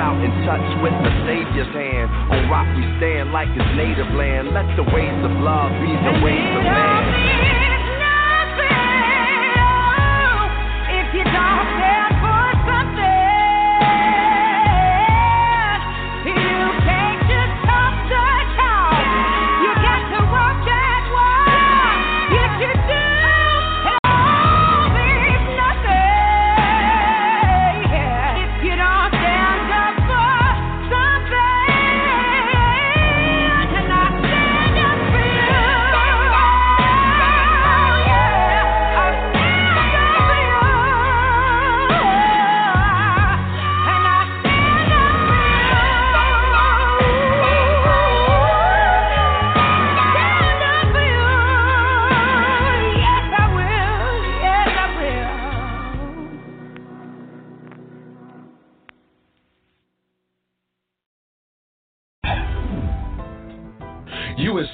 out in touch with the Savior's hand. On rock we stand like his native land. Let the ways of love be the ways of man.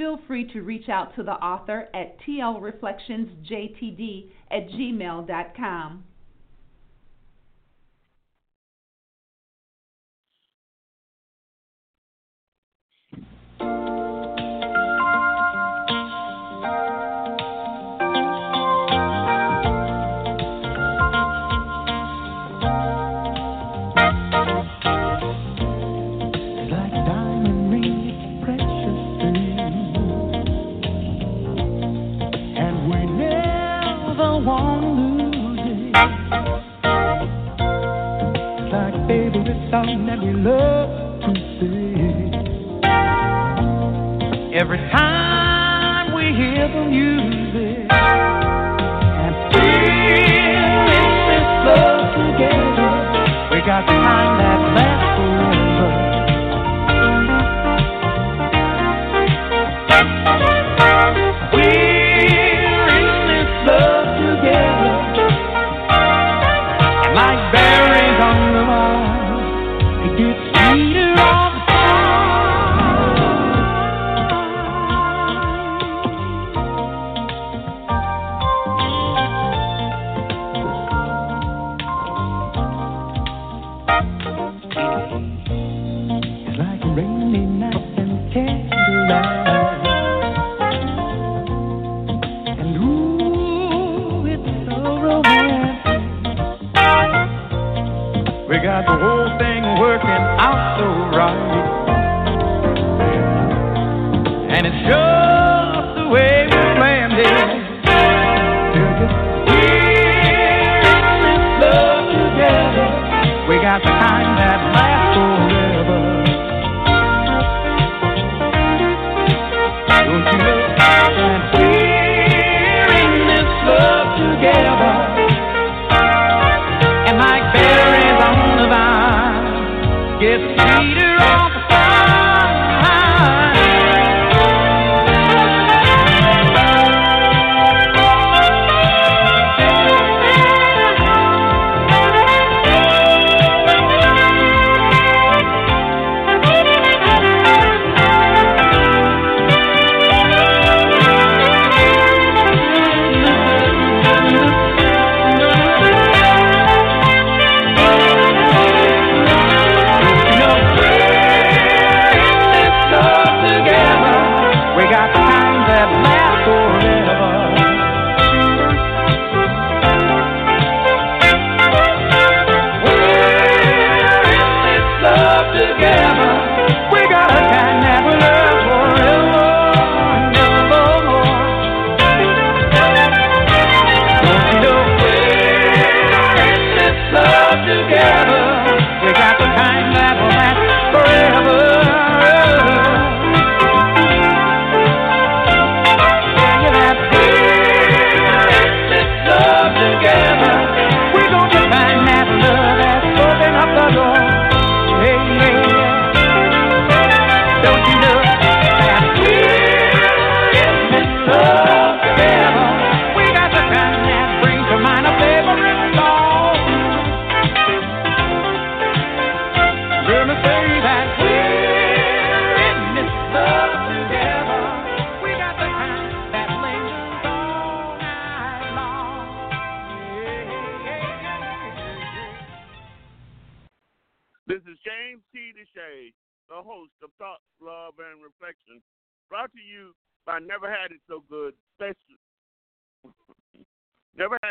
Feel free to reach out to the author at tlreflectionsjtd at gmail.com. song that we love to sing. Every time we hear the music and feel this love together, we got the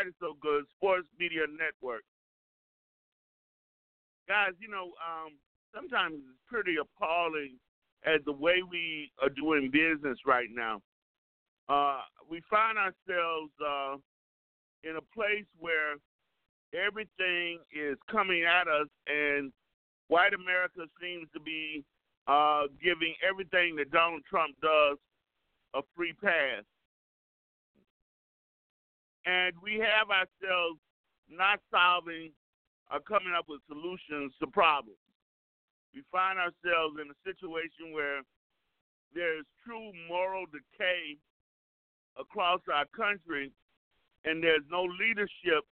Had So Good Sports Media Network. Guys, you know, um, sometimes it's pretty appalling at the way we are doing business right now. Uh, we find ourselves uh, in a place where everything is coming at us, and white America seems to be uh, giving everything that Donald Trump does a free pass. And we have ourselves not solving or coming up with solutions to problems. We find ourselves in a situation where there's true moral decay across our country, and there's no leadership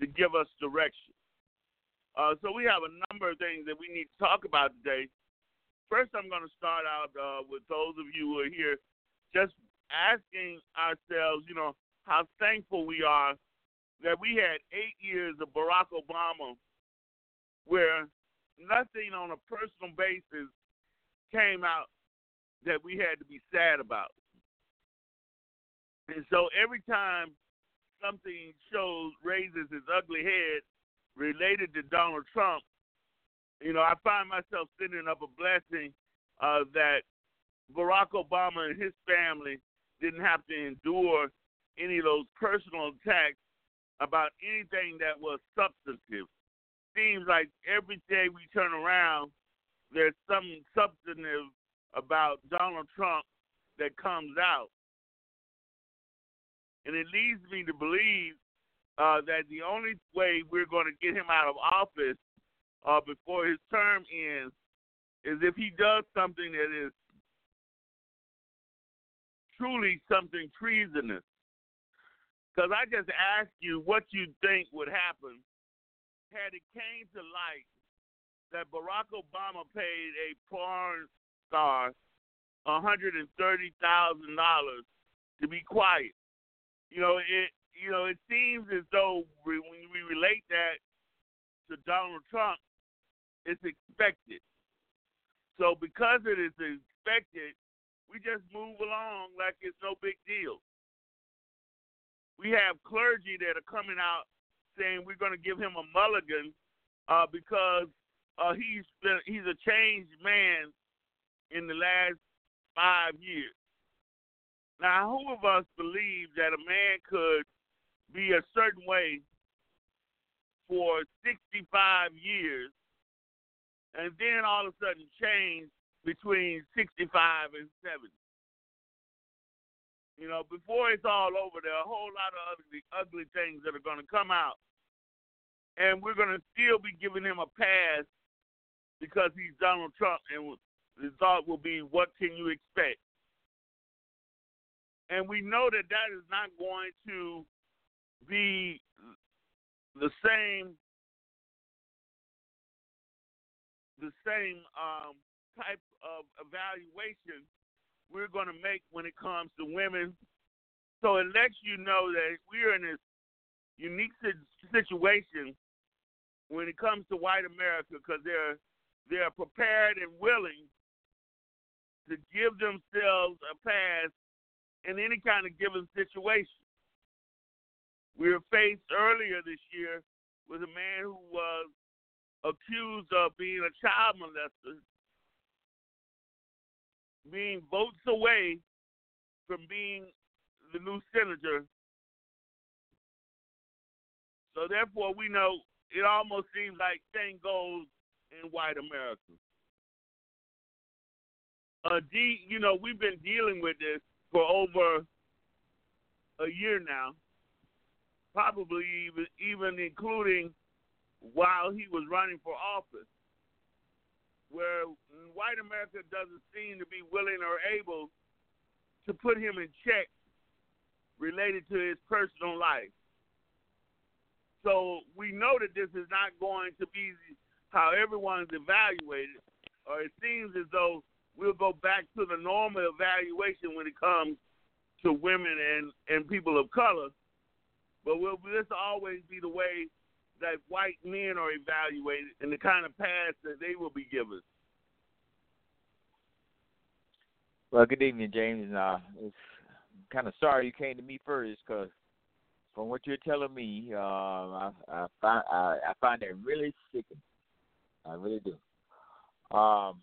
to give us direction. Uh, so we have a number of things that we need to talk about today. First, I'm going to start out uh, with those of you who are here, just asking ourselves, you know, how thankful we are that we had eight years of Barack Obama where nothing on a personal basis came out that we had to be sad about. And so every time something shows raises its ugly head related to Donald Trump, you know, I find myself sending up a blessing uh, that Barack Obama and his family didn't have to endure any of those personal attacks about anything that was substantive seems like every day we turn around, there's something substantive about Donald Trump that comes out. And it leads me to believe uh, that the only way we're going to get him out of office uh, before his term ends is if he does something that is truly something treasonous. Because I just asked you what you think would happen had it came to light that Barack Obama paid a porn star $130,000 to be quiet. You know, it you know, it seems as though we, when we relate that to Donald Trump, it's expected. So because it is expected, we just move along like it's no big deal. We have clergy that are coming out saying we're going to give him a mulligan uh, because uh, he's been, he's a changed man in the last five years. Now, who of us believe that a man could be a certain way for 65 years and then all of a sudden change between 65 and 70? You know, before it's all over, there are a whole lot of ugly, ugly things that are going to come out. And we're going to still be giving him a pass because he's Donald Trump. And the thought will be, what can you expect? And we know that that is not going to be the same the same um, type of evaluation we're going to make when it comes to women. So it lets you know that we're in this unique situation when it comes to white America because they're they're prepared and willing to give themselves a pass in any kind of given situation. We were faced earlier this year with a man who was accused of being a child molester being votes away from being the new senator. So therefore, we know it almost seems like same goes in white America. Uh, D, you know, we've been dealing with this for over a year now, probably even even including while he was running for office where white America doesn't seem to be willing or able to put him in check related to his personal life. So we know that this is not going to be how everyone's evaluated, or it seems as though we'll go back to the normal evaluation when it comes to women and, and people of color. But will this always be the way that white men are evaluated and the kind of pass that they will be given. Well, good evening, James. And Uh, it's kind of sorry you came to me first because from what you're telling me, uh, I, I find I, I find that really sickening. I really do. Um,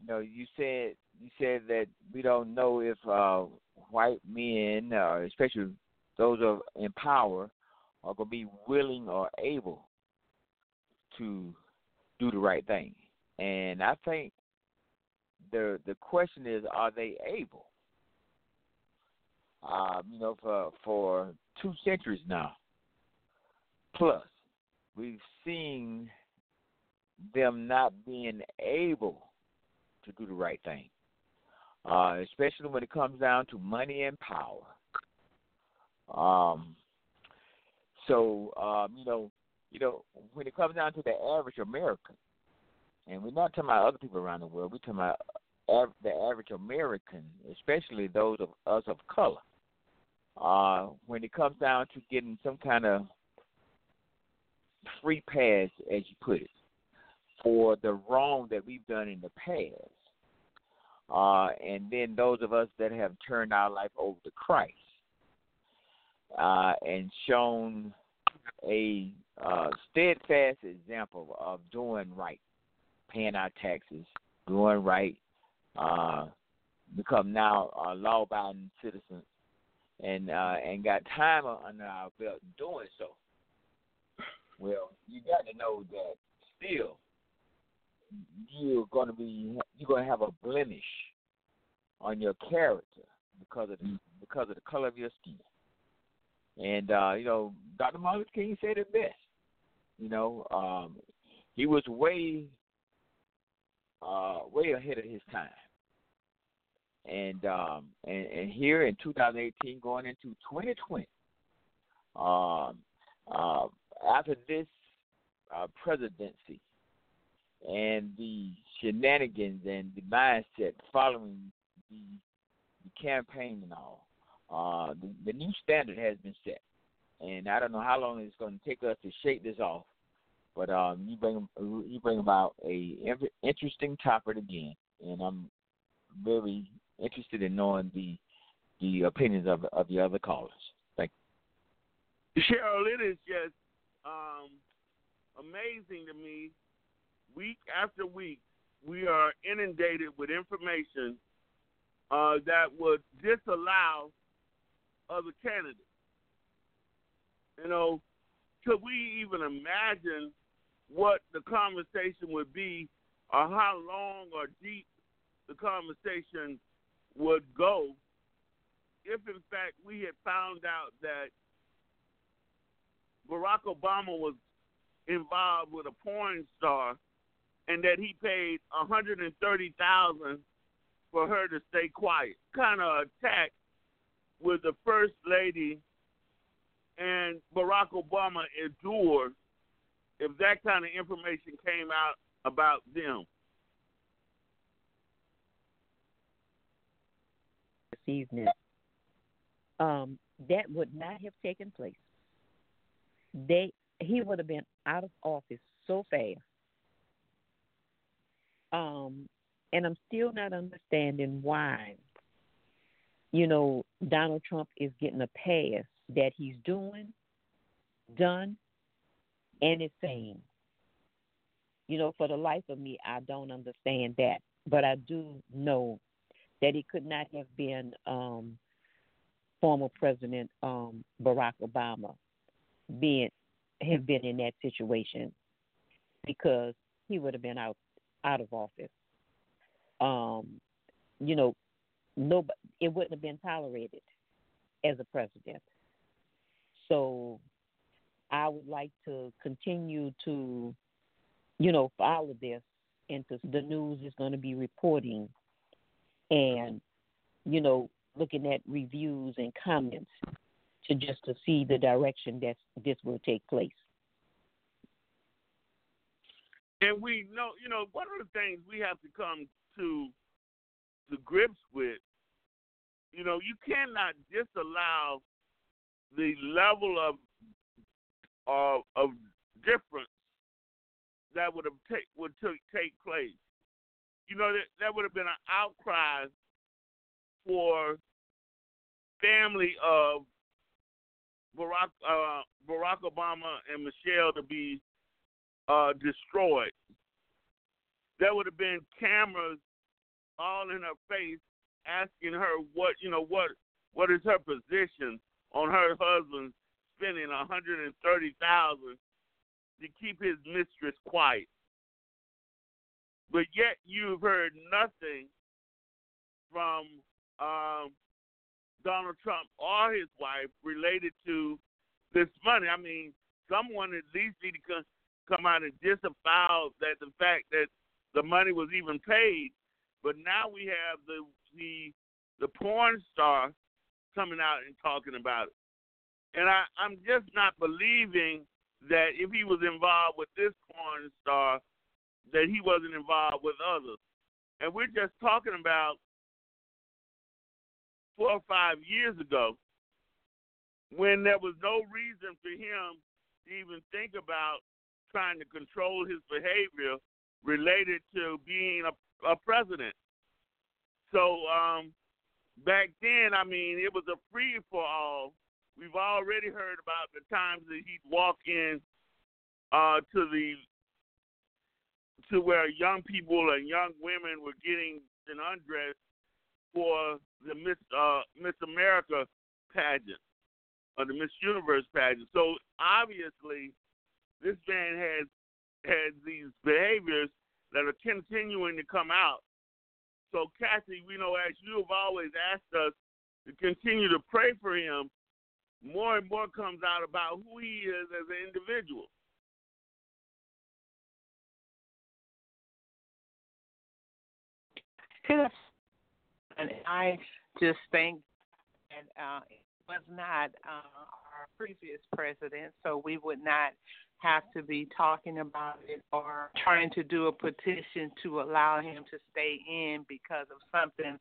you know, you said you said that we don't know if uh, white men, uh, especially those of in power, are going to be willing or able to do the right thing. And I think the the question is, are they able? Um, you know, for for two centuries now, plus, we've seen them not being able to do the right thing, uh, especially when it comes down to money and power. Um, so um, you know, you know, when it comes down to the average American, and we're not talking about other people around the world, we're talking about av- the average American, especially those of us of color. Uh, when it comes down to getting some kind of free pass, as you put it, for the wrong that we've done in the past, uh, and then those of us that have turned our life over to Christ uh, and shown a uh, steadfast example of doing right, paying our taxes, doing right, uh, become now a law-abiding citizens, and uh, and got time under our belt doing so. Well, you got to know that still you're going to be you're going to have a blemish on your character because of the, because of the color of your skin. And uh, you know, Dr. Martin Luther King said it best. You know, um, he was way uh, way ahead of his time. And um, and, and here in 2018, going into 2020, um, uh, after this uh, presidency and the shenanigans and the mindset following the, the campaign and all, uh, the, the new standard has been set, and I don't know how long it's going to take us to shake this off. But um, you bring you bring about a interesting topic again, and I'm very interested in knowing the the opinions of of the other callers. Thank you. Cheryl, it is just um, amazing to me. Week after week, we are inundated with information uh, that would disallow other candidates. You know, could we even imagine what the conversation would be or how long or deep the conversation would go if, in fact, we had found out that Barack Obama was involved with a porn star and that he paid 130000 for her to stay quiet. Kind of attack with the first lady and Barack Obama endured if that kind of information came out about them. This evening, um, that would not have taken place. They he would have been out of office so fast. Um, and I'm still not understanding why you know, Donald Trump is getting a pass that he's doing, done, and is saying. You know, for the life of me, I don't understand that. But I do know that it could not have been um, former President um, Barack Obama being have been in that situation because he would have been out out of office. Um, you know, no, it wouldn't have been tolerated as a president. So I would like to continue to, you know, follow this into the news is going to be reporting and, you know, looking at reviews and comments to just to see the direction that this will take place. And we know, you know, one of the things we have to come to the grips with you know, you cannot disallow the level of of, of difference that would have take would take take place. You know that that would have been an outcry for family of Barack uh, Barack Obama and Michelle to be uh, destroyed. There would have been cameras all in her face asking her what you know what what is her position on her husband spending a hundred and thirty thousand to keep his mistress quiet. But yet you've heard nothing from um, Donald Trump or his wife related to this money. I mean, someone at least need to come, come out and disavow that the fact that the money was even paid. But now we have the the the porn star coming out and talking about it. And I, I'm just not believing that if he was involved with this porn star, that he wasn't involved with others. And we're just talking about four or five years ago when there was no reason for him to even think about trying to control his behavior related to being a, a president. So um, back then, I mean, it was a free for all. We've already heard about the times that he'd walk in uh, to the to where young people and young women were getting an undress for the Miss uh, Miss America pageant or the Miss Universe pageant. So obviously, this man has has these behaviors that are continuing to come out. So Kathy, we know as you have always asked us to continue to pray for him, more and more comes out about who he is as an individual. And I just think that uh, it was not uh, our previous president, so we would not have to be talking about it or trying to do a petition to allow him to stay in because of something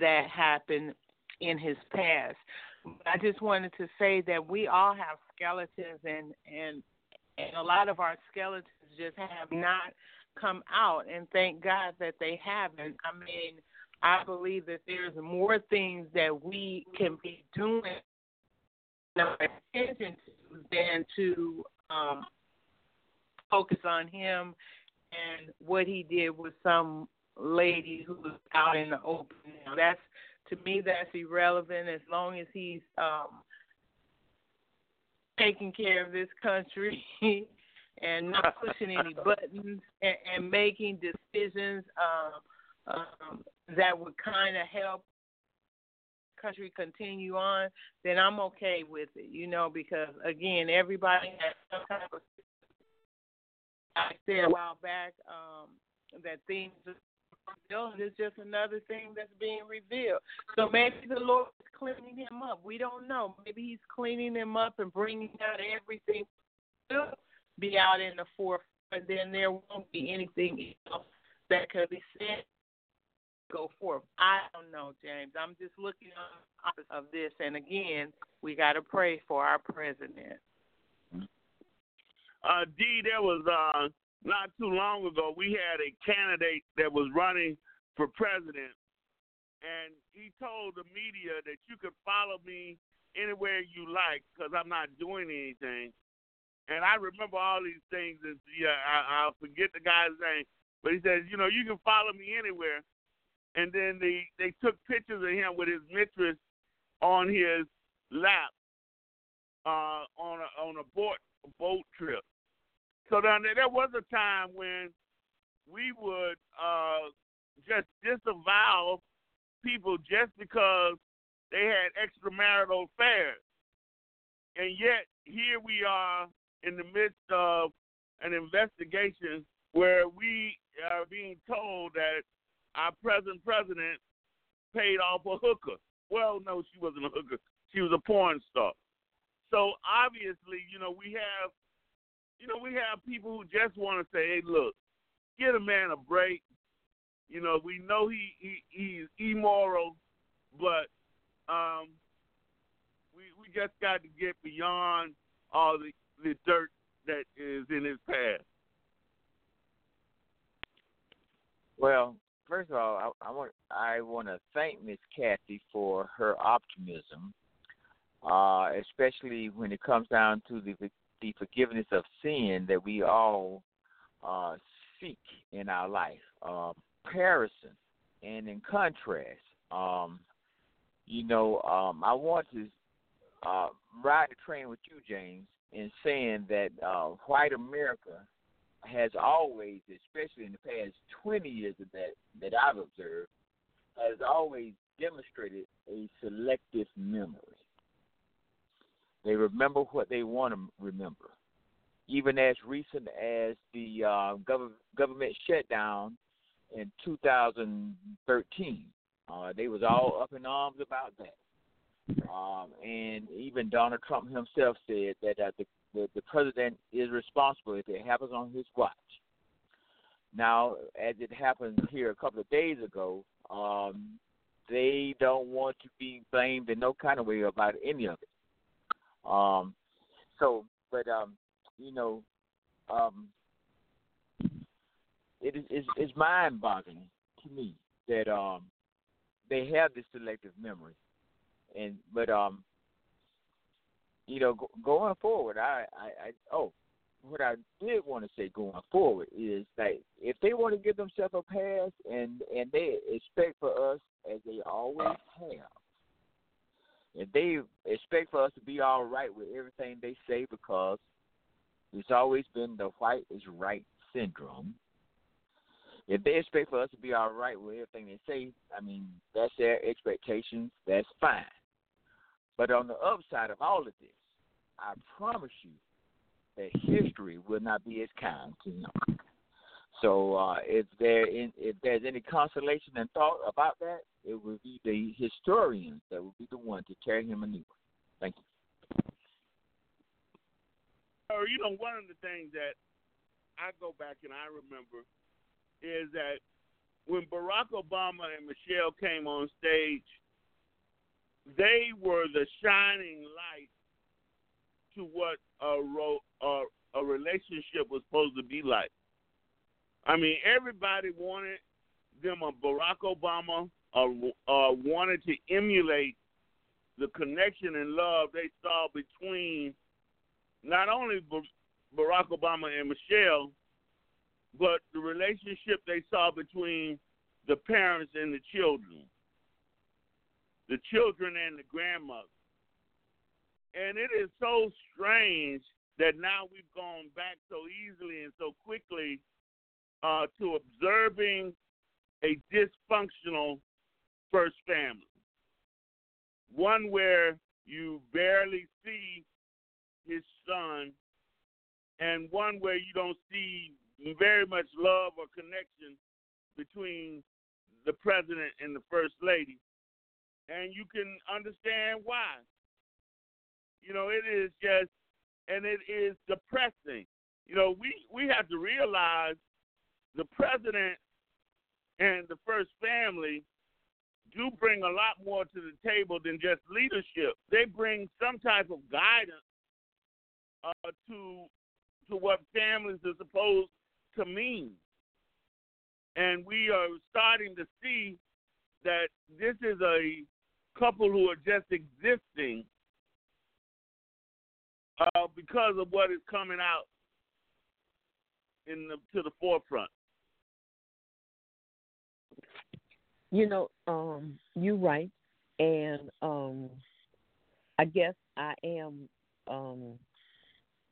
that happened in his past. I just wanted to say that we all have skeletons and and and a lot of our skeletons just have not come out and thank God that they haven't. I mean, I believe that there's more things that we can be doing attention to than to um, focus on him and what he did with some lady who was out in the open. Now, that's to me that's irrelevant as long as he's um, taking care of this country and not pushing any buttons and, and making decisions um, um, that would kind of help country continue on, then I'm okay with it, you know, because again, everybody has some type of. I said a while back um, that things It's just another thing that's being revealed. So maybe the Lord is cleaning him up. We don't know. Maybe He's cleaning him up and bringing out everything. Will be out in the forefront. Then there won't be anything else that could be said go forth. I don't know, James. I'm just looking on of this, and again, we got to pray for our president. Uh, D, there was uh, not too long ago, we had a candidate that was running for president, and he told the media that you could follow me anywhere you like because I'm not doing anything. And I remember all these things, and yeah, I, I'll forget the guy's name, but he says, you know, you can follow me anywhere and then they they took pictures of him with his mistress on his lap uh, on a on a boat a boat trip. So then there was a time when we would uh, just disavow people just because they had extramarital affairs, and yet here we are in the midst of an investigation where we are being told that our present president paid off a hooker. Well, no, she wasn't a hooker. She was a porn star. So obviously, you know, we have, you know, we have people who just want to say, "Hey, look, get a man a break." You know, we know he, he he's immoral, but um, we we just got to get beyond all the the dirt that is in his past. Well, first of all, I, I want I want to thank Miss Kathy for her optimism, uh, especially when it comes down to the the forgiveness of sin that we all uh, seek in our life. Uh, comparison and in contrast, um, you know, um, I want to uh, ride the train with you, James, in saying that uh, white America has always, especially in the past 20 years of that that I've observed, has always demonstrated a selective memory. They remember what they want to remember. Even as recent as the uh, gov- government shutdown in 2013, uh, they was all up in arms about that. Um, and even Donald Trump himself said that uh, the, the the president is responsible if it happens on his watch. Now, as it happened here a couple of days ago, um, they don't want to be blamed in no kind of way about any of it. Um, so, but um, you know, um, it is it's, it's mind-boggling to me that um, they have this selective memory and but um, you know, go, going forward, I, I, I oh, what I did want to say going forward is that if they want to give themselves a pass and and they expect for us as they always have, if they expect for us to be all right with everything they say because it's always been the white is right syndrome. If they expect for us to be all right with everything they say, I mean that's their expectations. That's fine. But on the upside of all of this, I promise you that history will not be as kind to him. So uh, if there in, if there's any consolation and thought about that, it will be the historians that will be the one to carry him a new one. Thank you. Or you know, one of the things that I go back and I remember is that when Barack Obama and Michelle came on stage they were the shining light to what a, ro- a, a relationship was supposed to be like. I mean, everybody wanted them a Barack Obama, uh, uh, wanted to emulate the connection and love they saw between not only Barack Obama and Michelle, but the relationship they saw between the parents and the children the children and the grandmother. And it is so strange that now we've gone back so easily and so quickly uh, to observing a dysfunctional first family. One where you barely see his son, and one where you don't see very much love or connection between the president and the first lady and you can understand why. You know, it is just, and it is depressing. You know, we we have to realize the president and the first family do bring a lot more to the table than just leadership. They bring some type of guidance uh, to to what families are supposed to mean, and we are starting to see that this is a couple who are just existing uh, because of what is coming out in the, to the forefront. You know, um, you're right, and um, I guess I am um,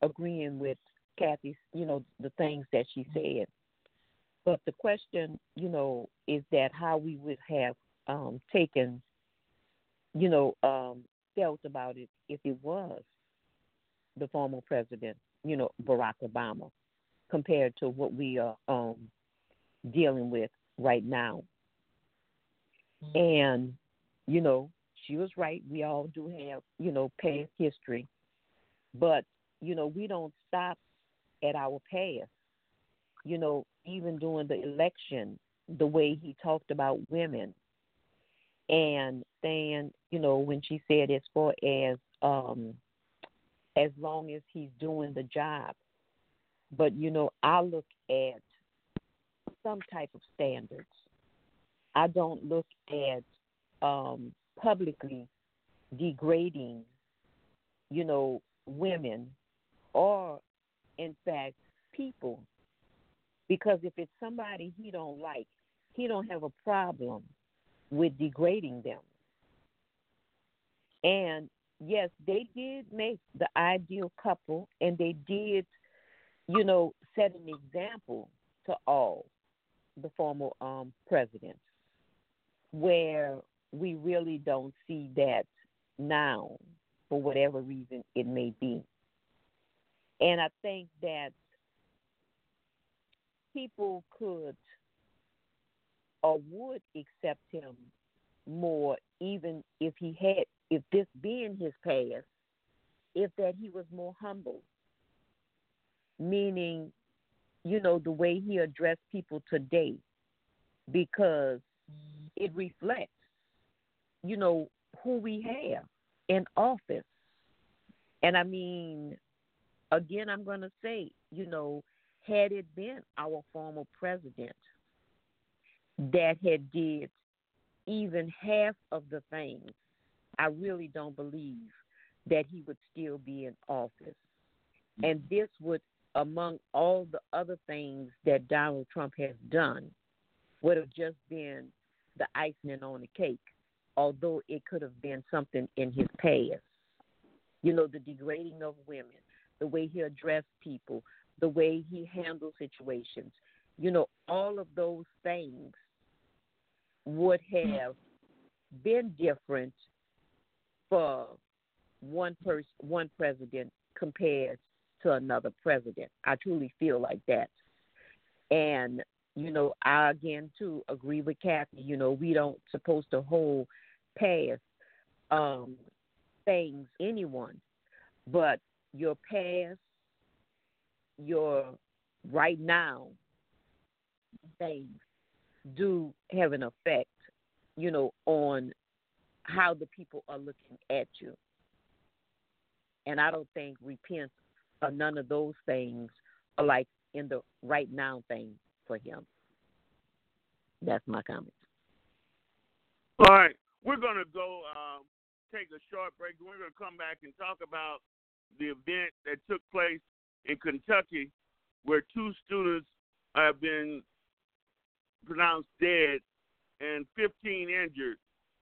agreeing with Kathy's, you know, the things that she said. But the question, you know, is that how we would have um, taken you know, um, felt about it if it was the former president, you know, Barack Obama, compared to what we are um, dealing with right now. Mm-hmm. And, you know, she was right. We all do have, you know, past history. But, you know, we don't stop at our past. You know, even during the election, the way he talked about women and saying, you know, when she said as far as um as long as he's doing the job. But you know, I look at some type of standards. I don't look at um, publicly degrading, you know, women or, in fact, people. Because if it's somebody he don't like, he don't have a problem with degrading them. And yes, they did make the ideal couple, and they did, you know, set an example to all the former um, presidents, where we really don't see that now for whatever reason it may be. And I think that people could or would accept him more even if he had if this being his past, if that he was more humble. Meaning, you know, the way he addressed people today because it reflects, you know, who we have in office. And I mean, again, I'm going to say, you know, had it been our former president that had did even half of the things, I really don't believe that he would still be in office. Mm. And this would, among all the other things that Donald Trump has done, would have just been the icing on the cake, although it could have been something in his past. You know, the degrading of women, the way he addressed people, the way he handled situations. You know, all of those things would have been different for one person, one president compared to another president. I truly feel like that. And you know, I again too agree with Kathy. You know, we don't supposed to hold past um, things anyone, but your past, your right now things do have an effect, you know, on how the people are looking at you. And I don't think repent or none of those things are like in the right now thing for him. That's my comment. All right. We're going to go um, take a short break. We're going to come back and talk about the event that took place in Kentucky where two students have been pronounced dead and 15 injured.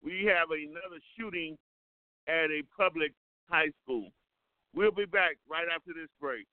We have another shooting at a public high school. We'll be back right after this break.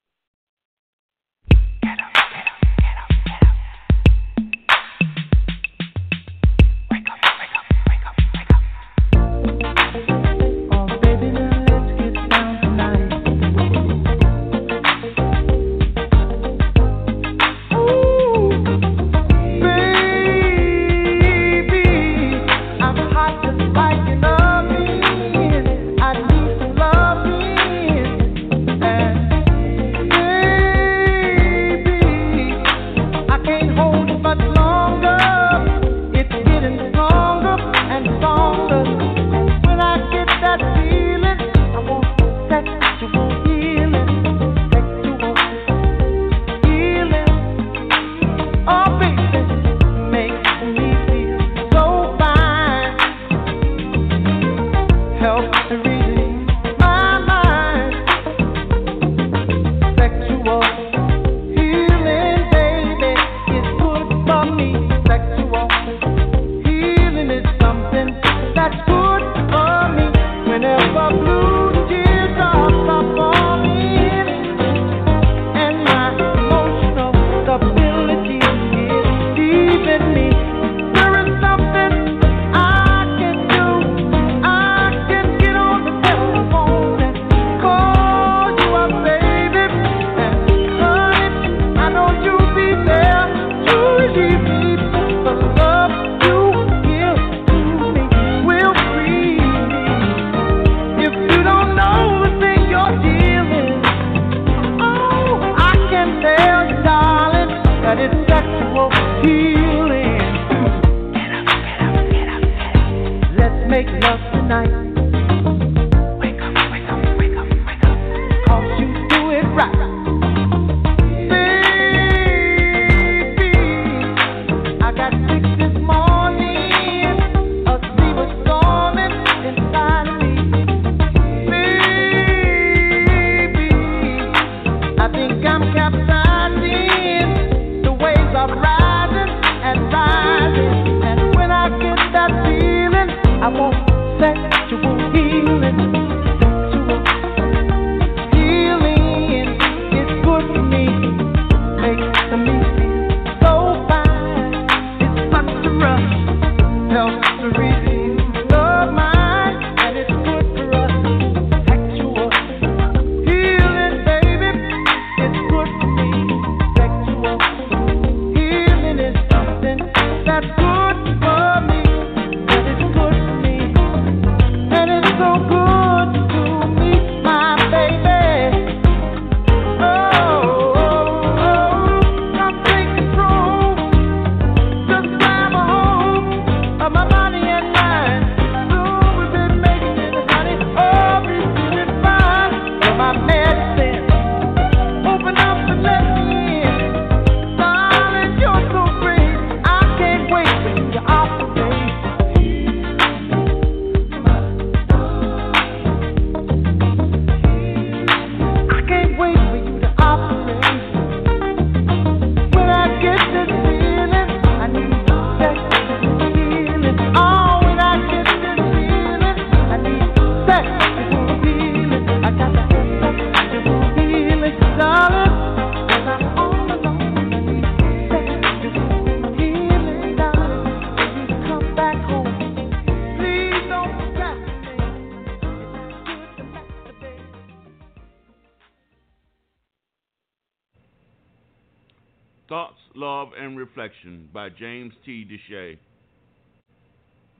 James T. DeShay.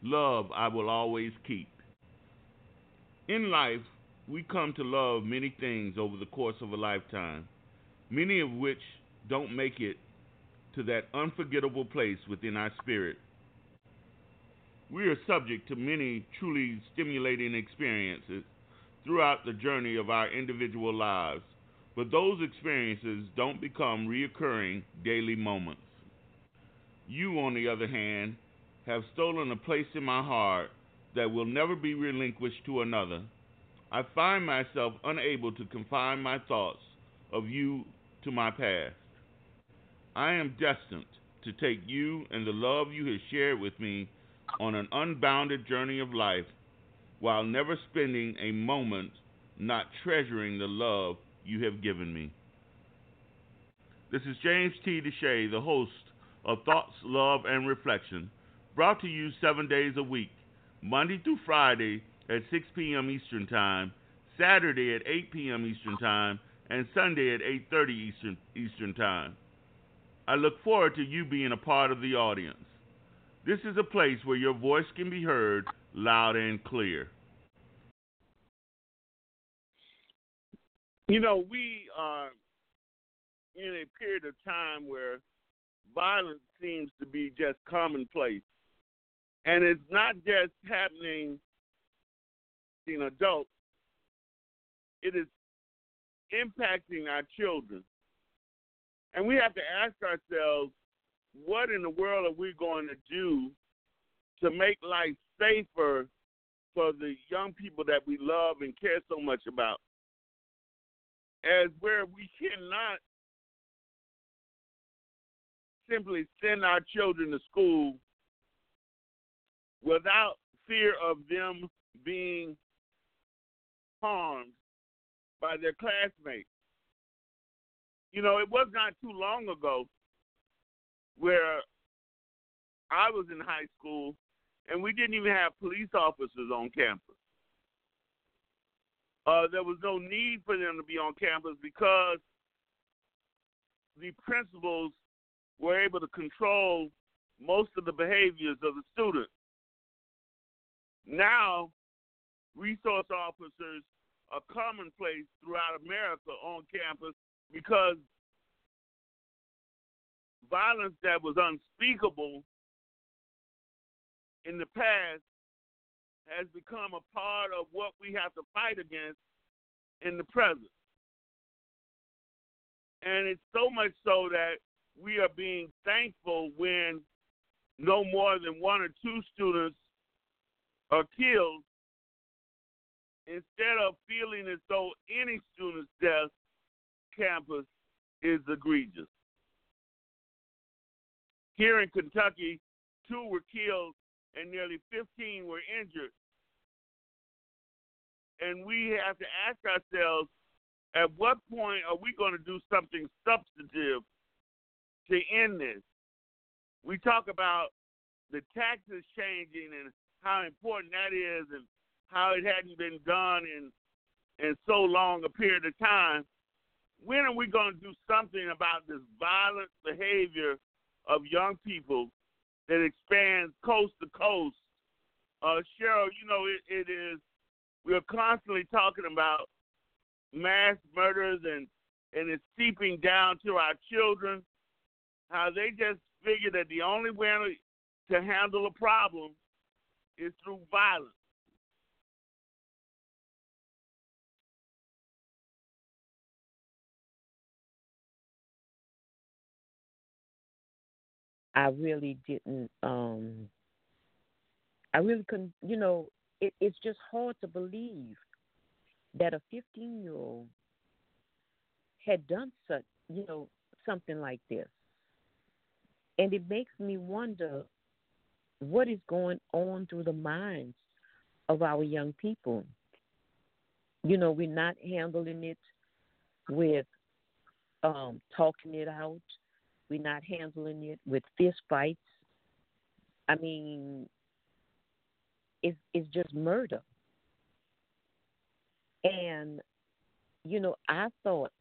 Love I will always keep. In life, we come to love many things over the course of a lifetime, many of which don't make it to that unforgettable place within our spirit. We are subject to many truly stimulating experiences throughout the journey of our individual lives, but those experiences don't become reoccurring daily moments. You, on the other hand, have stolen a place in my heart that will never be relinquished to another. I find myself unable to confine my thoughts of you to my past. I am destined to take you and the love you have shared with me on an unbounded journey of life while never spending a moment not treasuring the love you have given me. This is James T. DeShay, the host of Thoughts, Love, and Reflection, brought to you seven days a week, Monday through Friday at 6 p.m. Eastern Time, Saturday at 8 p.m. Eastern Time, and Sunday at 8:30 Eastern Eastern Time. I look forward to you being a part of the audience. This is a place where your voice can be heard loud and clear. You know, we are in a period of time where violence seems to be just commonplace. And it's not just happening in adults, it is impacting our children. And we have to ask ourselves, what in the world are we going to do to make life safer for the young people that we love and care so much about? As where we cannot simply send our children to school without fear of them being harmed by their classmates. You know, it was not too long ago where I was in high school and we didn't even have police officers on campus. Uh, there was no need for them to be on campus because the principals were able to control most of the behaviors of the students. Now, resource officers are commonplace throughout America on campus because violence that was unspeakable in the past has become a part of what we have to fight against in the present. And it's so much so that we are being thankful when no more than one or two students are killed instead of feeling as though any student's death campus is egregious. Here in Kentucky, two were killed and nearly 15 were injured. And we have to ask ourselves at what point are we going to do something substantive to end this? We talk about the taxes changing and how important that is and how it hadn't been done in in so long a period of time. When are we going to do something about this violent behavior of young people that expands coast to coast? Uh, Cheryl, you know it, it is. We're constantly talking about mass murders and and it's seeping down to our children. How they just figure that the only way to handle a problem is through violence. I really didn't um I really couldn't you know, it, it's just hard to believe that a fifteen year old had done such you know, something like this. And it makes me wonder what is going on through the minds of our young people. You know, we're not handling it with um, talking it out. We're not handling it with fist fights. I mean, it's it's just murder. And you know, I thought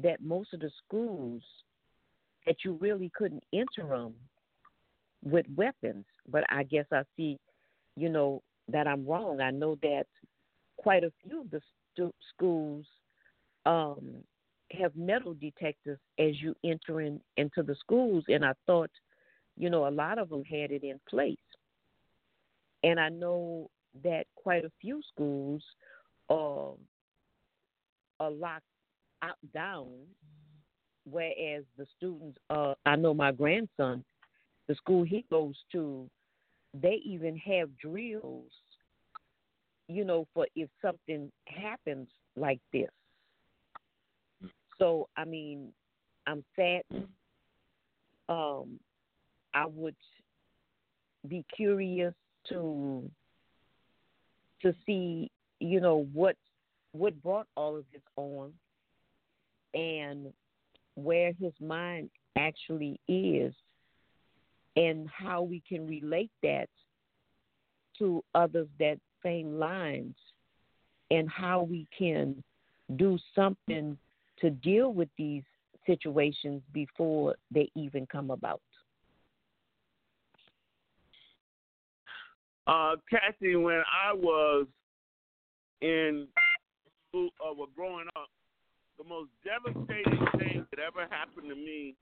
that most of the schools that you really couldn't enter them with weapons. But I guess I see, you know, that I'm wrong. I know that quite a few of the schools um, have metal detectors as you enter in, into the schools, and I thought, you know, a lot of them had it in place. And I know that quite a few schools uh, are locked out down, whereas the students, uh, I know my grandson, the school he goes to, they even have drills, you know, for if something happens like this. So, I mean, I'm saddened. Um, I would be curious to to see, you know, what what brought all of this on and where his mind actually is and how we can relate that to others that same lines and how we can do something to deal with these situations before they even come about. Uh, Kathy, when I was in school, uh, growing up, the most devastating thing that ever happened to me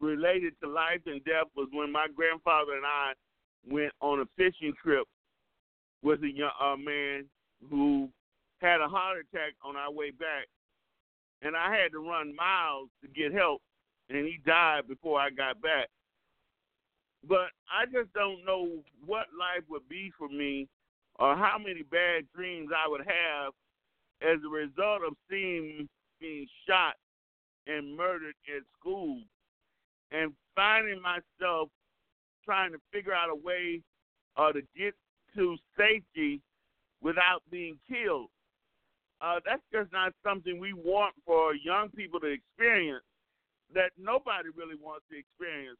related to life and death was when my grandfather and I went on a fishing trip with a young uh, man who had a heart attack on our way back, and I had to run miles to get help, and he died before I got back. But I just don't know what life would be for me or how many bad dreams I would have as a result of seeing being shot and murdered at school and finding myself trying to figure out a way uh, to get to safety without being killed. Uh, that's just not something we want for young people to experience that nobody really wants to experience.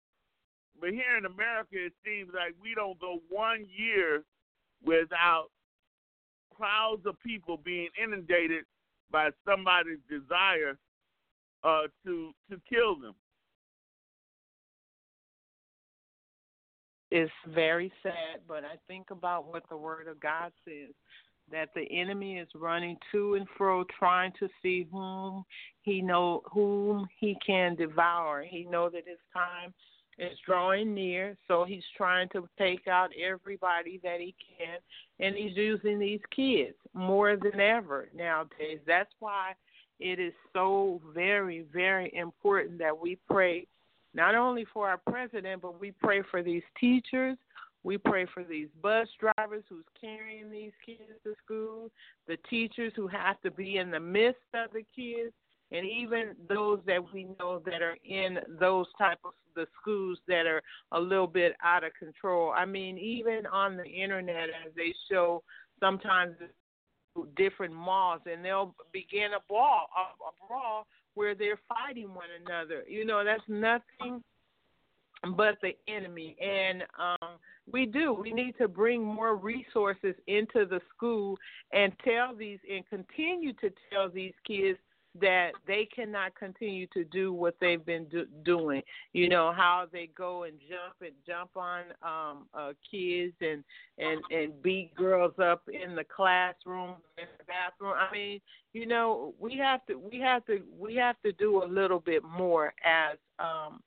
But here in America, it seems like we don't go one year without crowds of people being inundated by somebody's desire uh, to to kill them. It's very sad, but I think about what the Word of God says that the enemy is running to and fro trying to see whom he know whom he can devour. He know that his time is drawing near, so he's trying to take out everybody that he can, and he's using these kids more than ever nowadays. That's why it is so very, very important that we pray not only for our president, but we pray for these teachers. We pray for these bus drivers who's carrying these kids to school, the teachers who have to be in the midst of the kids, and even those that we know that are in those type of the schools that are a little bit out of control. I mean, even on the internet, as they show sometimes different malls, and they'll begin a brawl, a, a brawl where they're fighting one another. You know, that's nothing but the enemy. And um, we do. We need to bring more resources into the school and tell these and continue to tell these kids that they cannot continue to do what they've been do- doing. You know how they go and jump and jump on um uh kids and and and beat girls up in the classroom in the bathroom. I mean, you know, we have to we have to we have to do a little bit more as um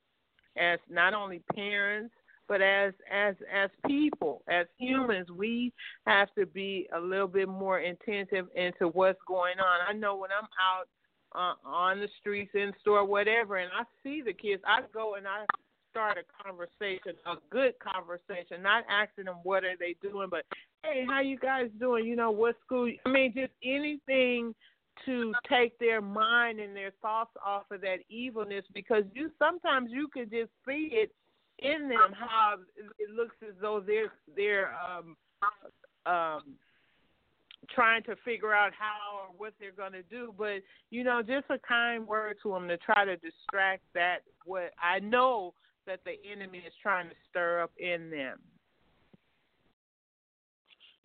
as not only parents but as as as people as humans we have to be a little bit more intensive into what's going on i know when i'm out uh, on the streets, in store, whatever, and I see the kids, I go and I start a conversation, a good conversation, not asking them what are they doing, but hey, how you guys doing? You know, what school? I mean, just anything to take their mind and their thoughts off of that evilness because you sometimes you could just see it in them how it looks as though they're they're um um trying to figure out how or what they're going to do. But you know, just a kind word to them to try to distract that what I know that the enemy is trying to stir up in them.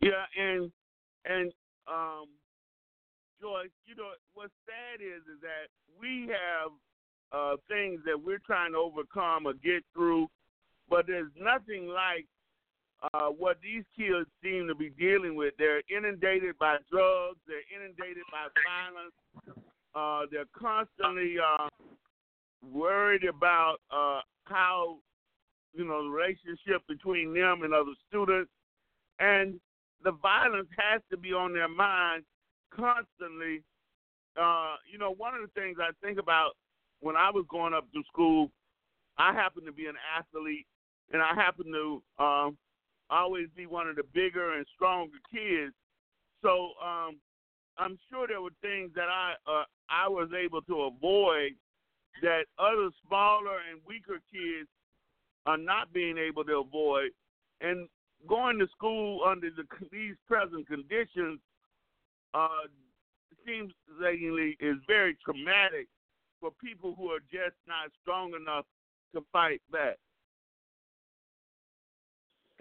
Yeah, and and um, Joyce, you know what's sad is is that we have uh, things that we're trying to overcome or get through, but there's nothing like uh, what these kids seem to be dealing with. They're inundated by drugs. They're inundated by violence. Uh, they're constantly uh, worried about uh, how you know the relationship between them and other students, and the violence has to be on their mind constantly. Uh, you know, one of the things I think about when I was going up to school, I happened to be an athlete, and I happened to um, always be one of the bigger and stronger kids. So um, I'm sure there were things that I uh, I was able to avoid that other smaller and weaker kids are not being able to avoid. And going to school under the, these present conditions uh, seems lately is very traumatic for people who are just not strong enough to fight back.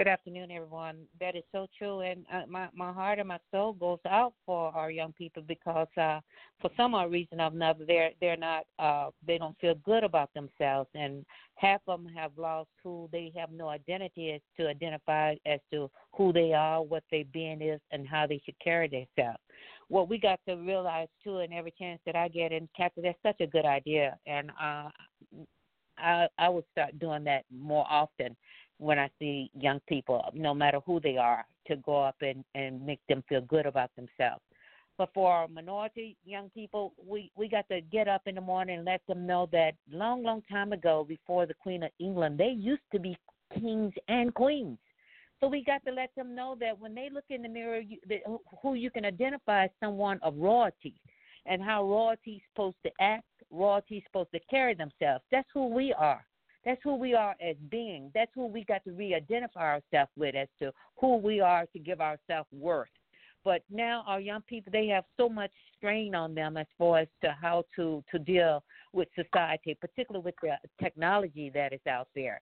Good afternoon, everyone. That is so true, and uh, my my heart and my soul goes out for our young people because, uh, for some odd reason or another, they're they're not uh, they don't feel good about themselves, and half of them have lost who they have no identity as to identify as to who they are, what their being is, and how they should carry themselves. What we got to realize too, and every chance that I get, and Captain, that's such a good idea, and uh, I I would start doing that more often when I see young people, no matter who they are, to go up and, and make them feel good about themselves. But for our minority young people, we, we got to get up in the morning and let them know that long, long time ago, before the Queen of England, they used to be kings and queens. So we got to let them know that when they look in the mirror, you, that, who you can identify as someone of royalty and how royalty is supposed to act, royalty is supposed to carry themselves. That's who we are. That's who we are as beings. That's who we got to re identify ourselves with as to who we are to give ourselves worth. But now our young people they have so much strain on them as far as to how to, to deal with society, particularly with the technology that is out there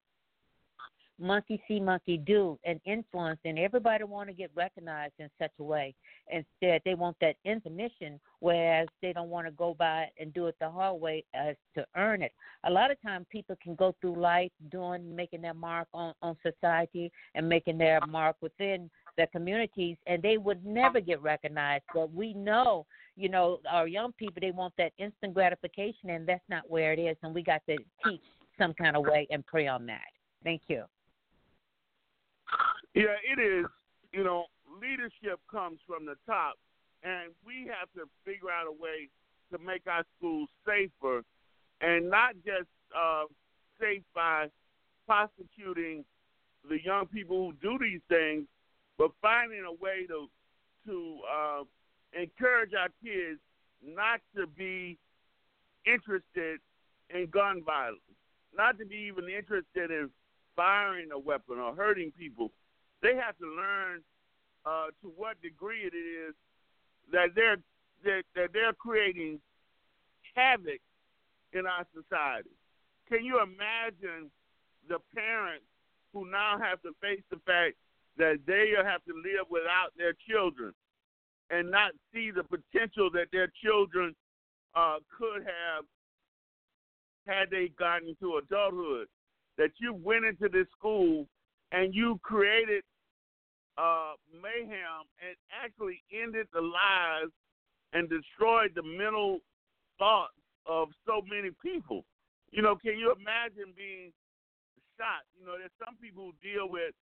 monkey see, monkey do, and influence, and everybody want to get recognized in such a way. Instead, they want that intermission, whereas they don't want to go by and do it the hard way as to earn it. A lot of times, people can go through life doing, making their mark on on society and making their mark within their communities, and they would never get recognized. But we know, you know, our young people they want that instant gratification, and that's not where it is. And we got to teach some kind of way and pray on that. Thank you. Yeah, it is. You know, leadership comes from the top, and we have to figure out a way to make our schools safer, and not just uh, safe by prosecuting the young people who do these things, but finding a way to to uh, encourage our kids not to be interested in gun violence, not to be even interested in firing a weapon or hurting people, they have to learn uh, to what degree it is that they're that, that they're creating havoc in our society. Can you imagine the parents who now have to face the fact that they have to live without their children and not see the potential that their children uh, could have had they gotten to adulthood? that you went into this school and you created uh, mayhem and actually ended the lives and destroyed the mental thoughts of so many people. You know, can you imagine being shot? You know, there's some people who deal with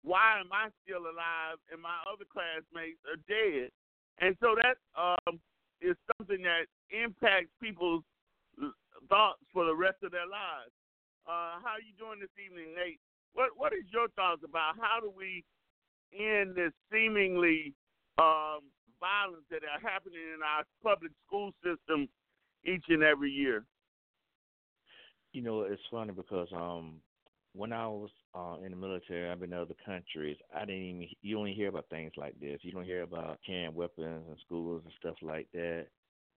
why am I still alive and my other classmates are dead, and so that um, is something that impacts people's thoughts for the rest of their lives. Uh, how are you doing this evening, Nate? What What is your thoughts about how do we end this seemingly um, violence that are happening in our public school system each and every year? You know, it's funny because um, when I was uh, in the military, I've been in other countries. I didn't even you don't hear about things like this. You don't hear about carrying weapons in schools and stuff like that.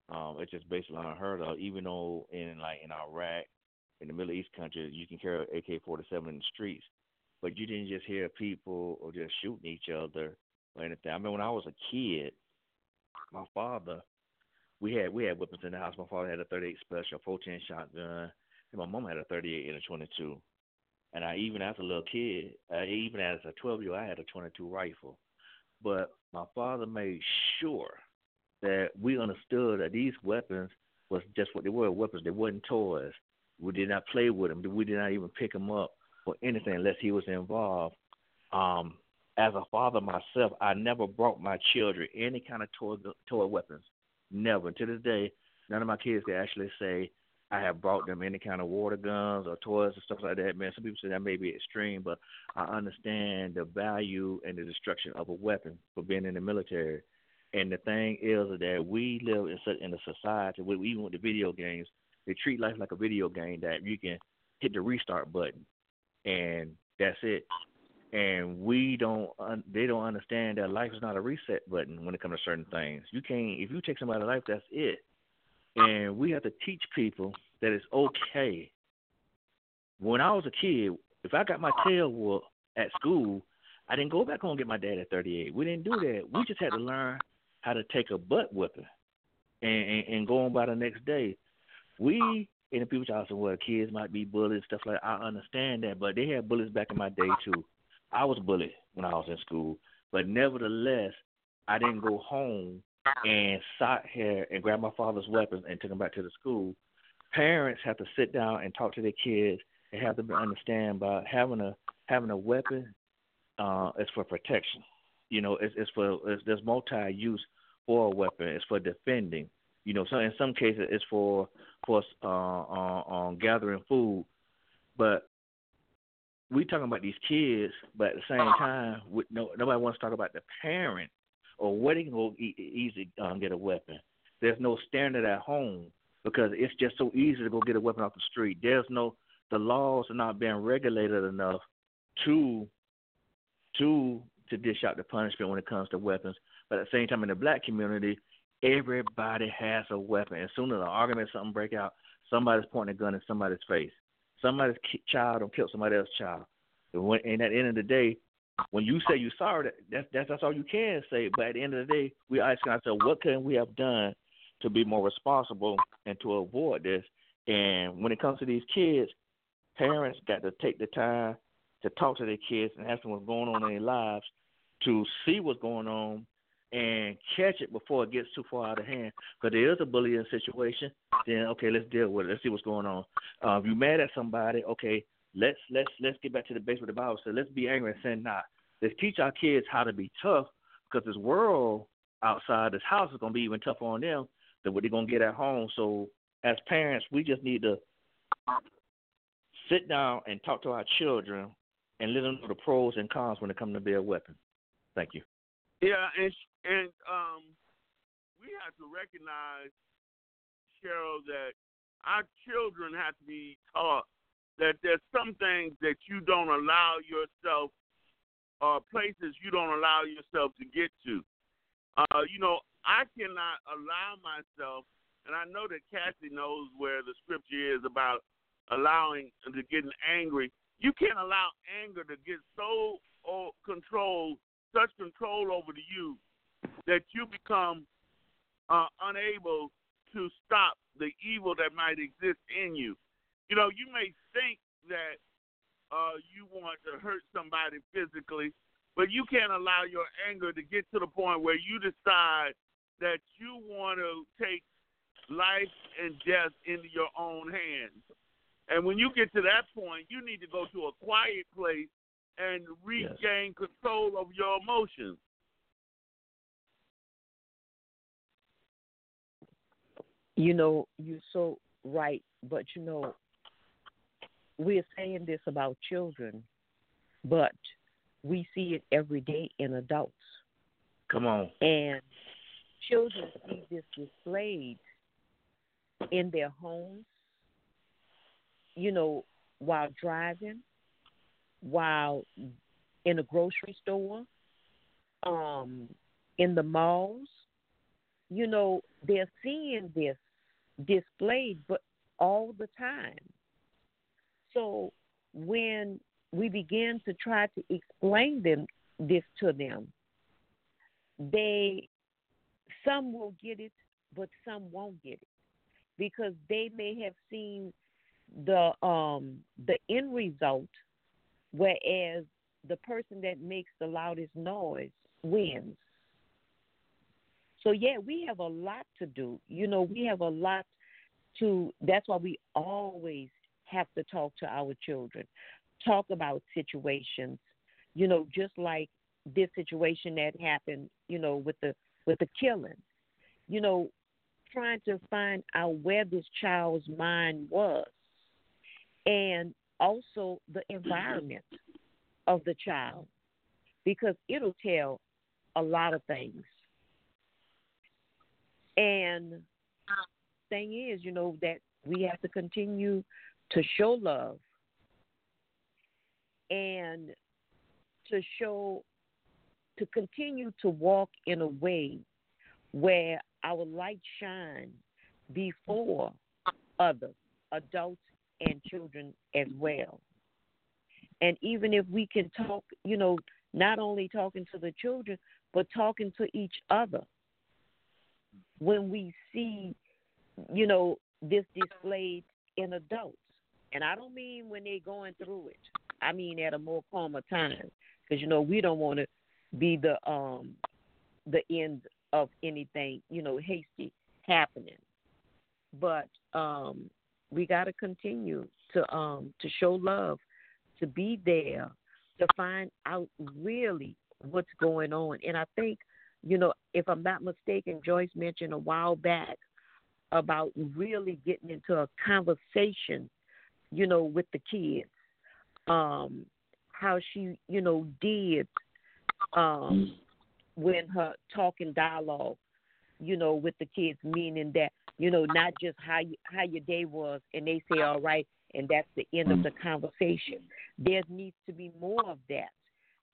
Um, it's just basically unheard of. Even though in like in Iraq in the Middle East countries, you can carry AK 47 in the streets. But you didn't just hear people or just shooting each other or anything. I mean, when I was a kid, my father we had we had weapons in the house. My father had a 38 special, 14 shotgun, and my mom had a 38 and a 22. And I even as a little kid, uh, even as a 12 year old, I had a 22 rifle. But my father made sure that we understood that these weapons was just what they were weapons. They weren't toys. We did not play with them. We did not even pick them up for anything unless he was involved. Um, as a father myself, I never brought my children any kind of toy toy weapons. Never. To this day, none of my kids can actually say I have brought them any kind of water guns or toys or stuff like that. Man, some people say that may be extreme, but I understand the value and the destruction of a weapon for being in the military. And the thing is that we live in such in a society, where even with the video games, they treat life like a video game that you can hit the restart button, and that's it and we don't they don't understand that life is not a reset button when it comes to certain things. You can't if you take somebody's life, that's it. And we have to teach people that it's okay. When I was a kid, if I got my tail whooped at school, I didn't go back home and get my dad at 38. We didn't do that. We just had to learn how to take a butt whipping and, and, and go on by the next day. We and the people talk well, kids might be bullied, stuff like that. I understand that, but they had bullies back in my day too. I was bullied when I was in school, but nevertheless, I didn't go home and sat here and grab my father's weapons and took them back to the school. Parents have to sit down and talk to their kids and have them understand by having a having a weapon uh, is for protection. You know, it's, it's for it's, there's multi-use for a weapon. It's for defending. You know, so in some cases it's for for uh, uh, um, gathering food, but we talking about these kids, but at the same time, we, no, nobody wants to talk about the parent or where they can go e- easy um, get a weapon. There's no standard at home because it's just so easy to go get a weapon off the street. There's no the laws are not being regulated enough to to to dish out the punishment when it comes to weapons. But at the same time, in the black community, everybody has a weapon. As soon as an argument, something break out, somebody's pointing a gun in somebody's face somebody's child or kill somebody else's child. And, when, and at the end of the day, when you say you're sorry, that, that's, that's that's all you can say. But at the end of the day, we asking ourselves, what can we have done to be more responsible and to avoid this? And when it comes to these kids, parents got to take the time to talk to their kids and ask them what's going on in their lives, to see what's going on, and catch it before it gets too far out of hand. Because there is a bullying situation, then okay, let's deal with it. Let's see what's going on. Uh, if you're mad at somebody, okay, let's let's let's get back to the base with the Bible says. Let's be angry and sin not. Let's teach our kids how to be tough, because this world outside this house is gonna be even tougher on them than what they're gonna get at home. So as parents, we just need to sit down and talk to our children and let them know the pros and cons when it comes to a weapon. Thank you. Yeah, and and um, we have to recognize, Cheryl, that our children have to be taught that there's some things that you don't allow yourself, uh, places you don't allow yourself to get to. Uh, you know, I cannot allow myself, and I know that Cassie knows where the scripture is about allowing to getting angry. You can't allow anger to get so oh, controlled such control over to you that you become uh, unable to stop the evil that might exist in you. You know, you may think that uh, you want to hurt somebody physically, but you can't allow your anger to get to the point where you decide that you want to take life and death into your own hands. And when you get to that point, you need to go to a quiet place and regain yes. control of your emotions. You know, you're so right, but you know, we're saying this about children, but we see it every day in adults. Come on. And children see this displayed in their homes, you know, while driving, while in a grocery store, um, in the malls. You know, they're seeing this displayed, but all the time. So when we begin to try to explain them this to them, they some will get it, but some won't get it because they may have seen the um the end result whereas the person that makes the loudest noise wins so yeah we have a lot to do. You know we have a lot to that's why we always have to talk to our children. Talk about situations. You know just like this situation that happened you know with the with the killing. You know trying to find out where this child's mind was and also the environment of the child because it'll tell a lot of things. And thing is, you know, that we have to continue to show love and to show to continue to walk in a way where our light shine before others, adults and children as well. And even if we can talk, you know, not only talking to the children, but talking to each other. When we see, you know, this displayed in adults. And I don't mean when they're going through it. I mean at a more calmer time. Because, you know, we don't want to be the um the end of anything, you know, hasty happening. But um, we got to continue to um, to show love, to be there, to find out really what's going on. And I think, you know, if I'm not mistaken, Joyce mentioned a while back about really getting into a conversation, you know, with the kids. Um, how she, you know, did um, when her talking dialogue, you know, with the kids, meaning that you know not just how you, how your day was, and they say all right, and that's the end of the conversation. There needs to be more of that,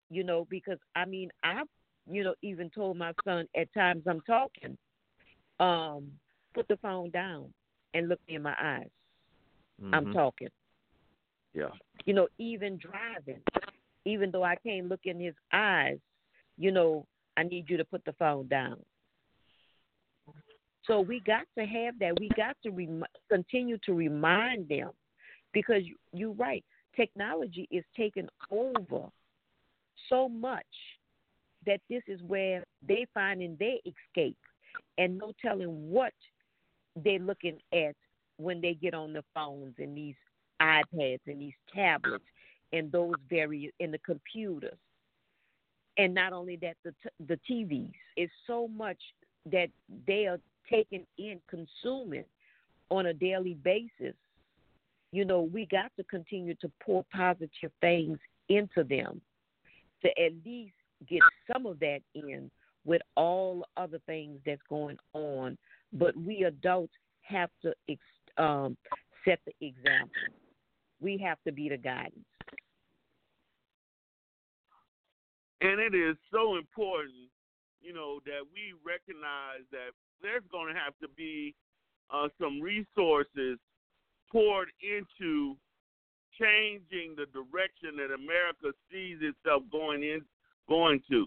you know, because I mean I've you know even told my son at times I'm talking, um, put the phone down and look me in my eyes. Mm-hmm. I'm talking. Yeah. You know, even driving, even though I can't look in his eyes, you know, I need you to put the phone down. So we got to have that. We got to rem- continue to remind them because you, you're right. Technology is taking over so much that this is where they find in their escape and no telling what they're looking at when they get on the phones and these iPads and these tablets and those very in the computers and not only that, the t- the TVs is so much that they are taking in, consuming on a daily basis. You know, we got to continue to pour positive things into them to at least get some of that in with all other things that's going on. But we adults have to ex- um, set the example. We have to be the guidance. And it is so important, you know, that we recognize that there's going to have to be uh, some resources poured into changing the direction that America sees itself going in going to.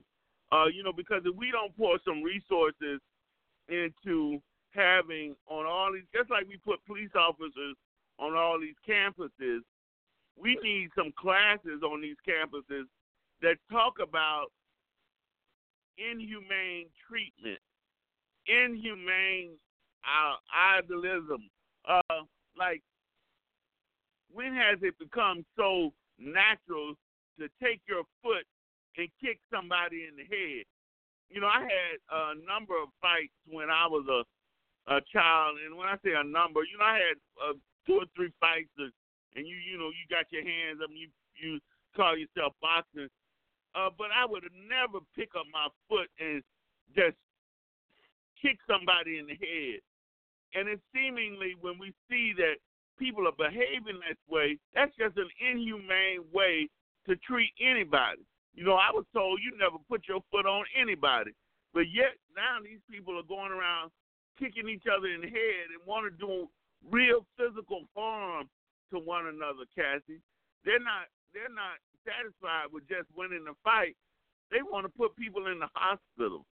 Uh, you know, because if we don't pour some resources into having on all these, just like we put police officers on all these campuses, we need some classes on these campuses that talk about inhumane treatment, inhumane uh, idealism. Uh, like, when has it become so natural to take your foot and kick somebody in the head? You know, I had a number of fights when I was a a child, and when I say a number, you know, I had uh, two or three fights, and, and you, you know, you got your hands up, and you you call yourself boxing, uh, but I would never pick up my foot and just kick somebody in the head. And it's seemingly when we see that people are behaving this way, that's just an inhumane way to treat anybody. You know, I was told you never put your foot on anybody. But yet now these people are going around kicking each other in the head and want to do real physical harm to one another, Cassie. They're not they're not satisfied with just winning the fight. They want to put people in the hospital.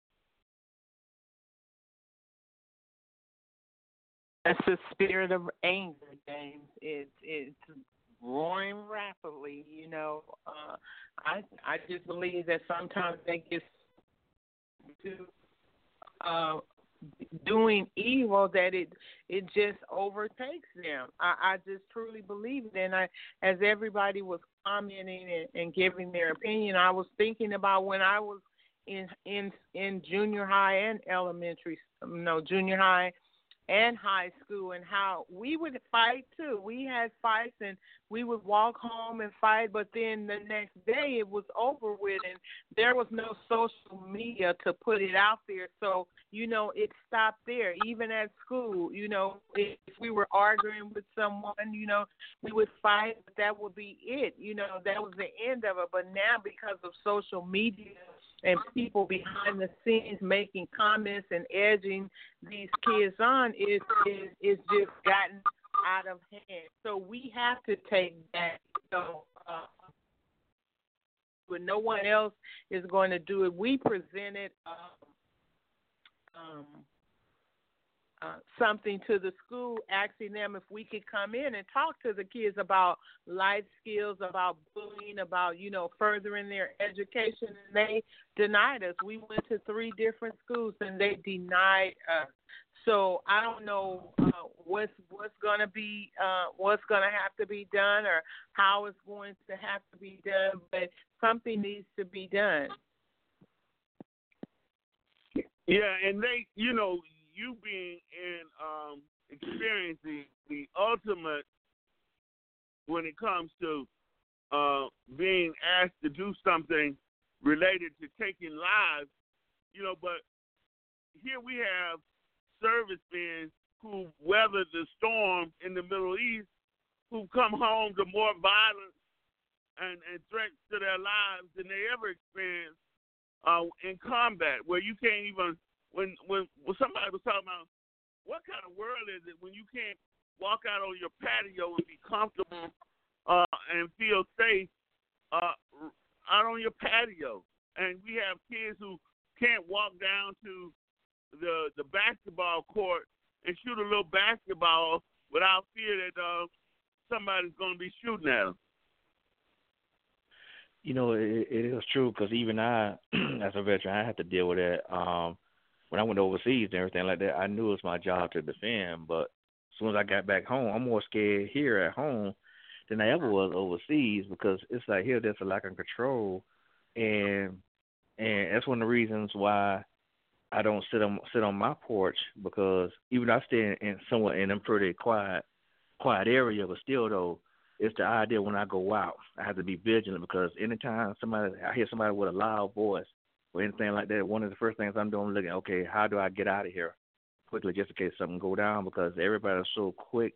That's the spirit of anger, James. It's it's roaring rapidly. You know, uh, I I just believe that sometimes they get to uh, doing evil that it it just overtakes them. I, I just truly believe it, and I, as everybody was commenting and, and giving their opinion, I was thinking about when I was in in in junior high and elementary, no junior high and high school and how we would fight too. We had fights and we would walk home and fight, but then the next day it was over with and there was no social media to put it out there. So, you know, it stopped there. Even at school, you know, if we were arguing with someone, you know, we would fight, but that would be it. You know, that was the end of it. But now because of social media and people behind the scenes making comments and edging these kids on is is is just gotten out of hand. So we have to take that. Know, uh, no one else is going to do it, we presented um, um, uh, something to the school asking them if we could come in and talk to the kids about life skills, about bullying, about, you know, furthering their education. And they denied us. We went to three different schools and they denied us. So I don't know uh, what's what's going to be uh, what's going to have to be done or how it's going to have to be done, but something needs to be done. Yeah, and they, you know, you being in um, experiencing the ultimate when it comes to uh, being asked to do something related to taking lives, you know, but here we have servicemen who weathered the storm in the Middle East, who've come home to more violence and, and threats to their lives than they ever experienced uh, in combat, where you can't even when when when somebody was talking about what kind of world is it when you can't walk out on your patio and be comfortable uh, and feel safe uh, out on your patio, and we have kids who can't walk down to the the basketball court and shoot a little basketball without fear that uh, somebody's going to be shooting at them. You know, it, it is true because even I, as a veteran, I have to deal with that. Um, when I went overseas and everything like that, I knew it was my job to defend. But as soon as I got back home, I'm more scared here at home than I ever was overseas because it's like here there's a lack of control, and and that's one of the reasons why I don't sit on sit on my porch because even though I stay in, in somewhat in a pretty quiet quiet area, but still though it's the idea when I go out, I have to be vigilant because anytime somebody I hear somebody with a loud voice, or anything like that, one of the first things I'm doing looking, okay, how do I get out of here quickly just in case something go down because everybody's so quick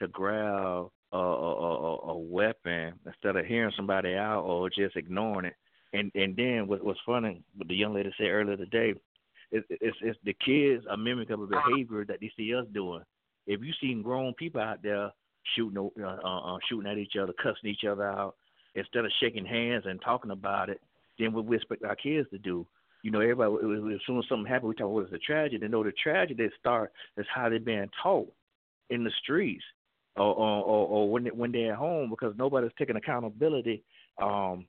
to grab a, a, a, a weapon instead of hearing somebody out or just ignoring it. And and then what what's funny, what the young lady said earlier today, it, it's it's the kids are mimic of a behavior that they see us doing. If you see grown people out there shooting uh, uh, uh, shooting at each other, cussing each other out, instead of shaking hands and talking about it, than what we expect our kids to do. You know, everybody as soon as something happens, we talk about it's a tragedy. They know the tragedy that start is how they're being taught in the streets or or, or, or when they, when they're at home because nobody's taking accountability. Um,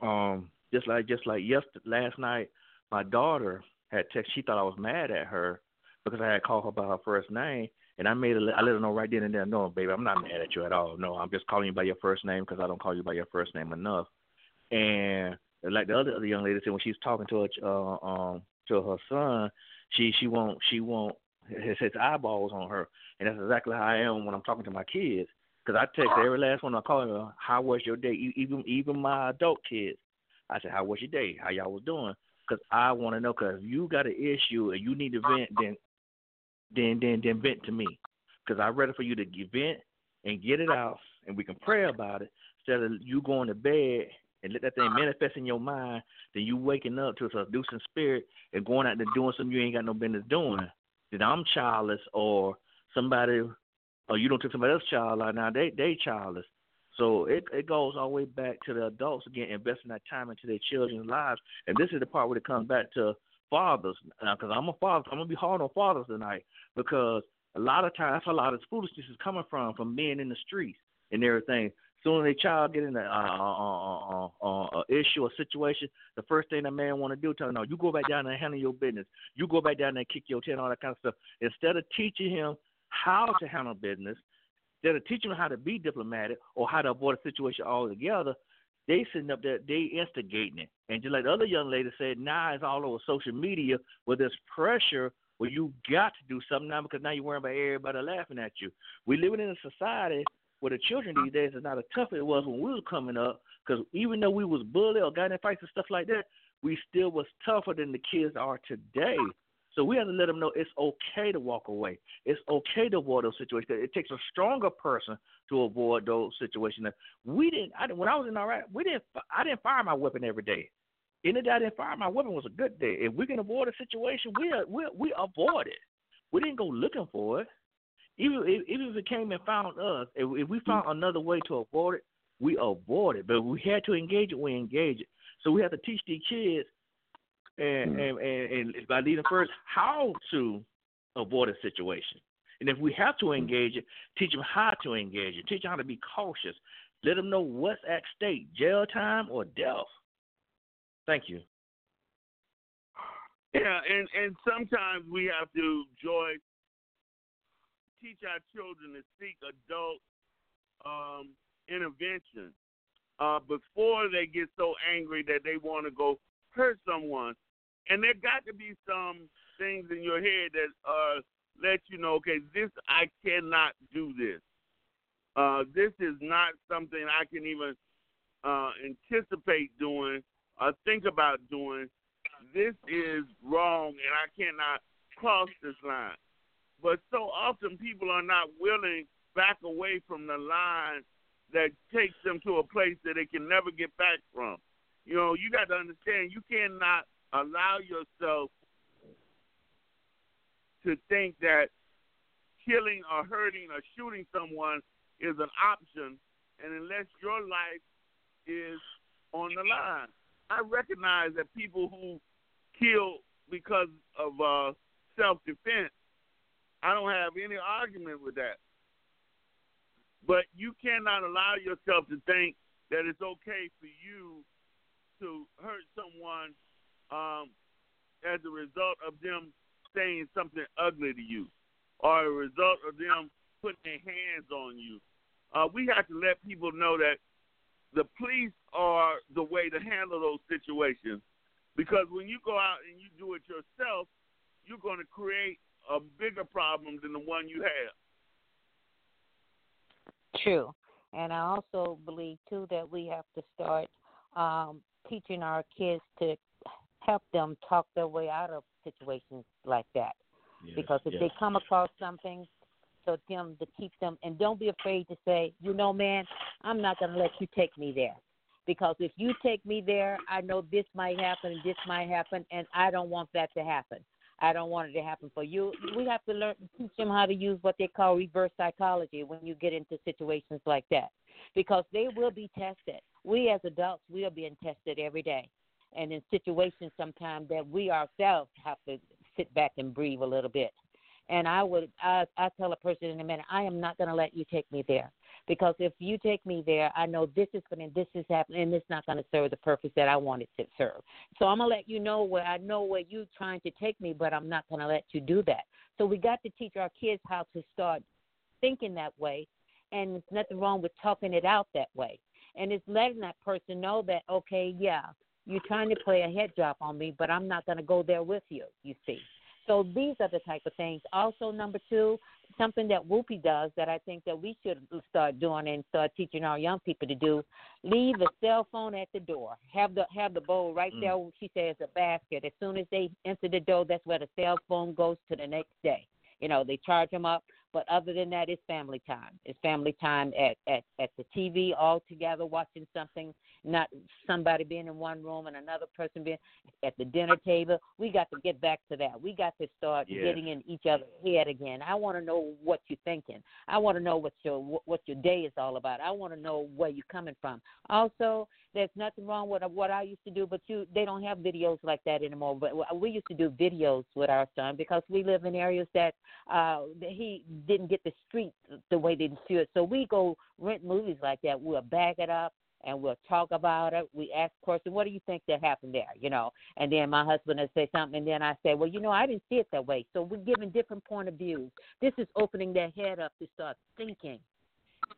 um, just like just like yesterday, last night, my daughter had text. She thought I was mad at her because I had called her by her first name, and I made a, I let her know right then and there. No, baby, I'm not mad at you at all. No, I'm just calling you by your first name because I don't call you by your first name enough. And like the other other young lady said when she's talking to her uh, um to her son, she she won't she won't his, his eyeballs on her, and that's exactly how I am when I'm talking to my kids. Because I text every last one I call her, "How was your day?" Even even my adult kids, I said, "How was your day? How y'all was doing?" Because I want to know. Because if you got an issue and you need to vent, then then then then vent to me. Because I'm ready for you to vent and get it out, and we can pray about it instead of you going to bed and let that thing uh-huh. manifest in your mind, then you waking up to a seducing spirit and going out there doing something you ain't got no business doing. That I'm childless or somebody or you don't take somebody else's child out now they they childless. So it it goes all the way back to the adults again investing that time into their children's lives. And this is the part where it comes back to fathers because I'm a father. I'm gonna be hard on fathers tonight because A lot of times, that's a lot of foolishness is coming from from men in the streets and everything. Soon as a child get in a uh, uh, uh, issue or situation, the first thing a man want to do tell him, no, you go back down there and handle your business. You go back down there and kick your tail all that kind of stuff. Instead of teaching him how to handle business, instead of teaching him how to be diplomatic or how to avoid a situation altogether, they sitting up there, they instigating it. And just like the other young lady said, now it's all over social media where there's pressure where you got to do something now because now you're worrying about everybody laughing at you. We're living in a society where the children these days is not as tough as it was when we was coming up. Because even though we was bullied or got in fights and stuff like that, we still was tougher than the kids are today. So we have to let them know it's okay to walk away. It's okay to avoid those situations. It takes a stronger person to avoid those situations. We didn't. I, when I was in Iraq, we didn't. I didn't fire my weapon every day. Any day I didn't fire my weapon was a good day. If we can avoid a situation, we we we avoid it. We didn't go looking for it. Even if, even if it came and found us, if, if we found another way to avoid it, we avoid it. But we had to engage it. We engage it. So we have to teach these kids and, mm. and, and, and by leading first how to avoid a situation. And if we have to mm. engage it, teach them how to engage it. Teach them how to be cautious. Let them know what's at stake: jail time or death. Thank you. Yeah, and and sometimes we have to, Joy, teach our children to seek adult um, intervention uh, before they get so angry that they want to go hurt someone. And there got to be some things in your head that uh, let you know, okay, this I cannot do this. Uh, this is not something I can even uh, anticipate doing or think about doing. This is wrong, and I cannot cross this line. But so often people are not willing back away from the line that takes them to a place that they can never get back from. You know, you got to understand you cannot allow yourself to think that killing or hurting or shooting someone is an option, and unless your life is on the line. I recognize that people who kill because of uh, self defense, I don't have any argument with that. But you cannot allow yourself to think that it's okay for you to hurt someone um, as a result of them saying something ugly to you or a result of them putting their hands on you. Uh, we have to let people know that the police are the way to handle those situations because when you go out and you do it yourself, you're going to create a bigger problem than the one you have. True. And I also believe, too, that we have to start um, teaching our kids to help them talk their way out of situations like that. Yes, because if yes. they come across something, so them to keep them, and don't be afraid to say, you know, man, I'm not going to let you take me there. Because if you take me there, I know this might happen and this might happen, and I don't want that to happen. I don't want it to happen for you. We have to learn teach them how to use what they call reverse psychology when you get into situations like that, because they will be tested. We as adults we are being tested every day. And in situations sometimes that we ourselves have to sit back and breathe a little bit. And i would i i tell a person in a minute i am not going to let you take me there because if you take me there i know this is going to this is happening and it's not going to serve the purpose that i want it to serve so i'm going to let you know where i know where you're trying to take me but i'm not going to let you do that so we got to teach our kids how to start thinking that way and there's nothing wrong with talking it out that way and it's letting that person know that okay, yeah, you're trying to play a head job on me, but I'm not going to go there with you. You see. So these are the type of things. Also, number two, something that Whoopi does that I think that we should start doing and start teaching our young people to do: leave a cell phone at the door. Have the have the bowl right mm. there. She says a basket. As soon as they enter the door, that's where the cell phone goes to the next day. You know, they charge them up, But other than that, it's family time. It's family time at at at the TV all together watching something. Not somebody being in one room and another person being at the dinner table. We got to get back to that. We got to start Yes. getting in each other's head again. I want to know what you're thinking. I want to know what your what your day is all about. I want to know where you're coming from. Also, there's nothing wrong with what I used to do, but you they don't have videos like that anymore. But we used to do videos with our son because we live in areas that uh that he didn't get the street the way they should. So we go rent movies like that. We'll bag it up and we'll talk about it. We ask questions, what do you think that happened there? You know, and then my husband will say something, and then I say, well, you know, I didn't see it that way. So we're giving different point of views. This is opening their head up to start thinking.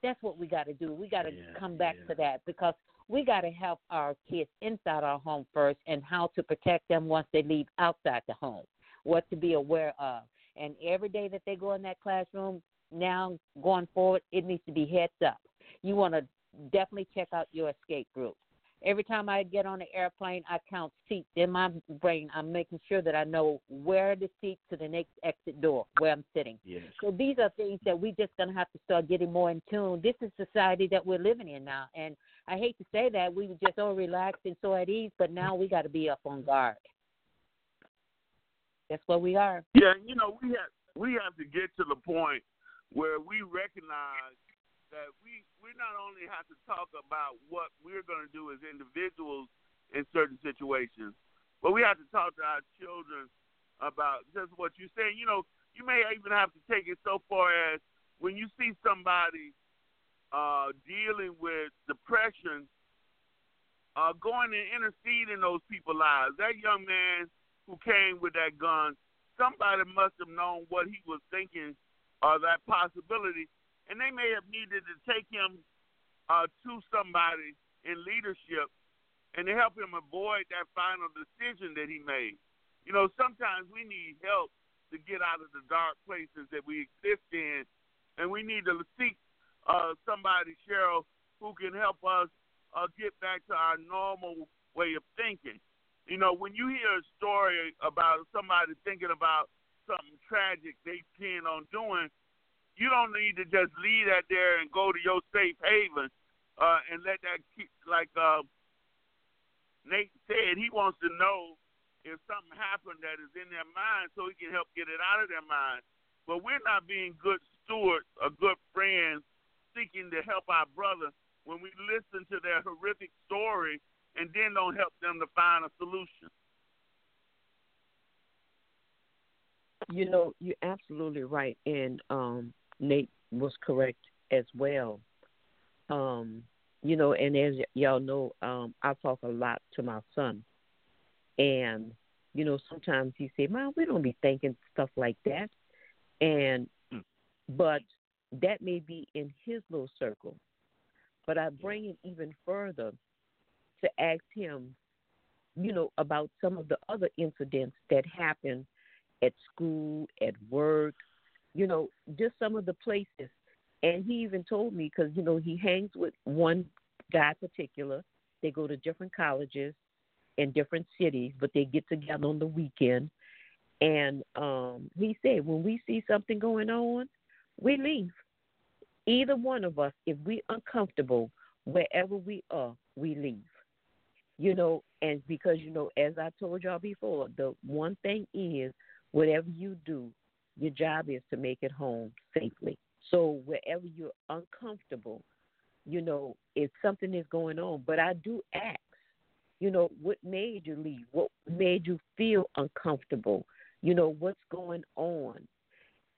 That's what we got to do. We got to Yeah, come back yeah. to that because we got to help our kids inside our home first and how to protect them once they leave outside the home, what to be aware of. And every day that they go in that classroom, now going forward, it needs to be heads up. You want to definitely check out your escape route. Every time I get on the airplane, I count seats in my brain. I'm making sure that I know where the seat to the next exit door, where I'm sitting. Yes. So these are things that we just gonna have to start getting more in tune. This is society that we're living in now, and I hate to say that we were just so relaxed and so at ease, but now we got to be up on guard. That's what we are. Yeah, you know, we have we have to get to the point where we recognize that we we not only have to talk about what we're going to do as individuals in certain situations, but we have to talk to our children about just what you're saying. You know, you may even have to take it so far as when you see somebody uh, dealing with depression, uh, going and intercede in those people's lives. That young man who came with that gun, somebody must have known what he was thinking or that possibility, and they may have needed to take him uh, to somebody in leadership and to help him avoid that final decision that he made. You know, sometimes we need help to get out of the dark places that we exist in, and we need to seek uh, somebody, Cheryl, who can help us uh, get back to our normal way of thinking. You know, when you hear a story about somebody thinking about something tragic they plan on doing, you don't need to just leave that there and go to your safe haven uh, and let that keep, like uh, Nate said, he wants to know if something happened that is in their mind so he can help get it out of their mind. But we're not being good stewards or good friends seeking to help our brother when we listen to their horrific story and then don't help them to find a solution. You know, you're absolutely right, and um, Nate was correct as well. Um, you know, and as y- y'all know, um, I talk a lot to my son, and you know, sometimes he say, "Mom, we don't be thinking stuff like that," and but that may be in his little circle. But I bring it even further to ask him, you know, about some of the other incidents that happen at school, at work, you know, just some of the places. And he even told me because you know he hangs with one guy particular. They go to different colleges in different cities, but they get together on the weekend. And um he said when we see something going on, we leave. Either one of us, if we're uncomfortable wherever we are, we leave. You know, and because you know, as I told y'all before, the one thing is whatever you do, your job is to make it home safely. So wherever you're uncomfortable, you know, if something is going on, but I do ask, you know, what made you leave? What made you feel uncomfortable? You know, what's going on?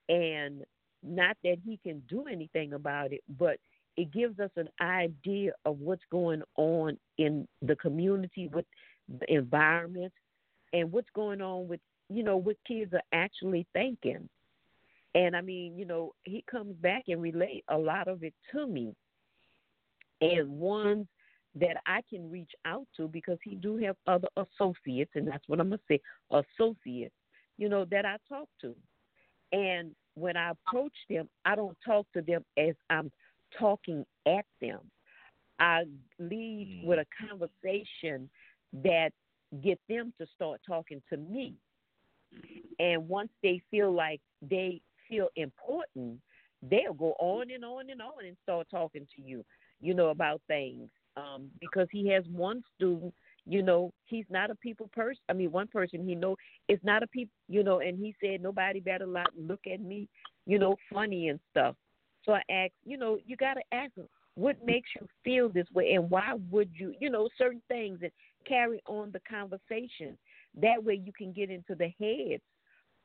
And not that he can do anything about it, but it gives us an idea of what's going on in the community, with the environment, and what's going on with you know what kids are actually thinking. And I mean, you know, he comes back and relate a lot of it to me, and ones that I can reach out to because he do have other associates, and that's what I'm gonna say, associates, you know, that I talk to. And when I approach them, I don't talk to them as I'm talking at them. I lead with a conversation that get them to start talking to me. And once they feel like they feel important, they'll go on and on and on and start talking to you, you know, about things. Um, because he has one student, you know, he's not a people person. I mean, one person he know is not a people, you know, and he said nobody better not look at me, you know, funny and stuff. So I asked, you know, you got to ask him what makes you feel this way and why would you, you know, certain things and carry on the conversation. That way you can get into the heads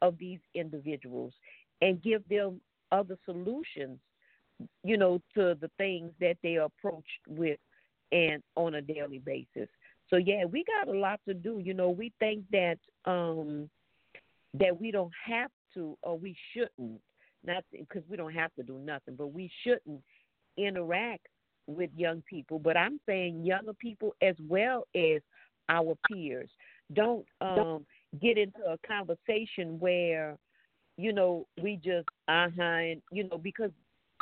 of these individuals and give them other solutions, you know, to the things that they are approached with and on a daily basis. So yeah, we got a lot to do. You know, we think that um that we don't have to or we shouldn't not because we don't have to do nothing, but we shouldn't interact with young people. But I'm saying younger people as well as our peers. Don't um get into a conversation where you know, we just uh huh, and you know, because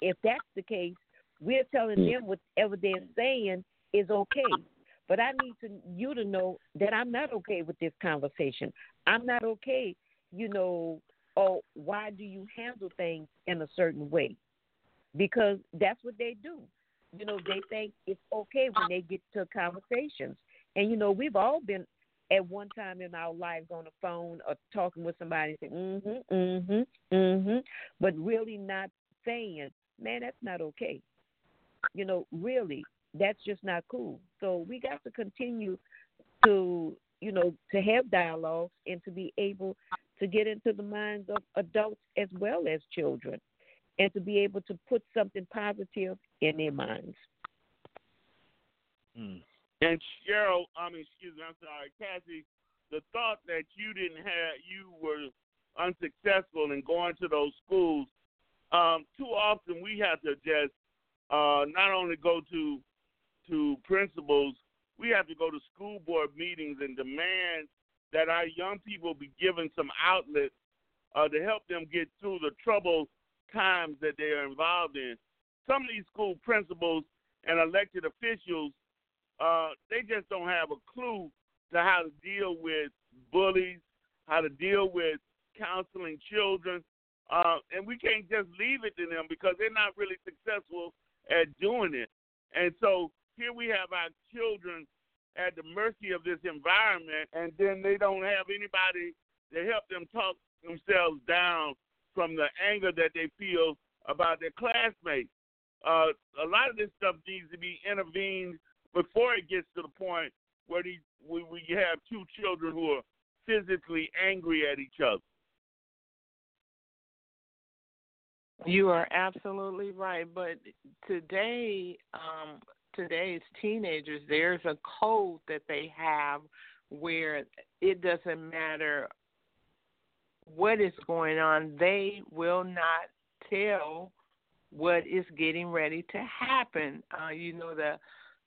if that's the case, we're telling them whatever they're saying is okay. But I need to you to know that I'm not okay with this conversation. I'm not okay, you know, oh, why do you handle things in a certain way? Because that's what they do. You know, they think it's okay when they get to conversations. And you know, we've all been at one time in our lives on the phone or talking with somebody and saying, mm-hmm, mm-hmm, mm-hmm, but really not saying, man, that's not okay. You know, really, that's just not cool. So we got to continue to, you know, to have dialogues and to be able to get into the minds of adults as well as children and to be able to put something positive in their minds. Mm. And Cheryl, I mean, excuse me, I'm sorry, Cassie, the thought that you didn't have, you were unsuccessful in going to those schools. Um, too often we have to just uh, not only go to to principals, we have to go to school board meetings and demand that our young people be given some outlets uh, to help them get through the troubled times that they are involved in. Some of these school principals and elected officials uh, they just don't have a clue to how to deal with bullies, how to deal with counseling children. Uh, and we can't just leave it to them because they're not really successful at doing it. And so here we have our children at the mercy of this environment, and then they don't have anybody to help them talk themselves down from the anger that they feel about their classmates. Uh, a lot of this stuff needs to be intervened before it gets to the point where these, we, we have two children who are physically angry at each other. You are absolutely right. But today, um, today's teenagers, there's a code that they have where it doesn't matter what is going on, they will not tell what is getting ready to happen. Uh, you know, the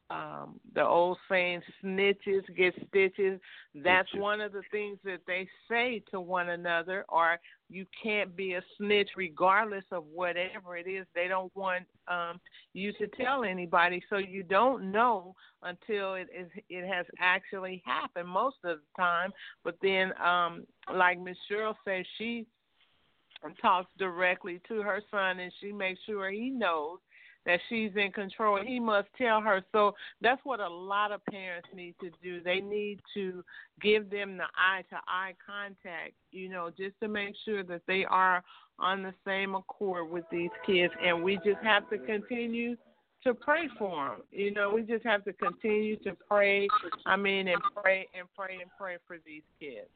um, the old saying snitches get stitches that's one of the things that they say to one another or you can't be a snitch regardless of whatever it is they don't want um, you to tell anybody. So you don't know until it is it has actually happened most of the time. But then um like miss cheryl says she talks directly to her son and she makes sure he knows that she's in control. He must tell her. So that's what a lot of parents need to do. They need to give them the eye to eye contact, you know, just to make sure that they are on the same accord with these kids. And we just have to continue to pray for them. You know, we just have to continue to pray. I mean, and pray and pray and pray for these kids.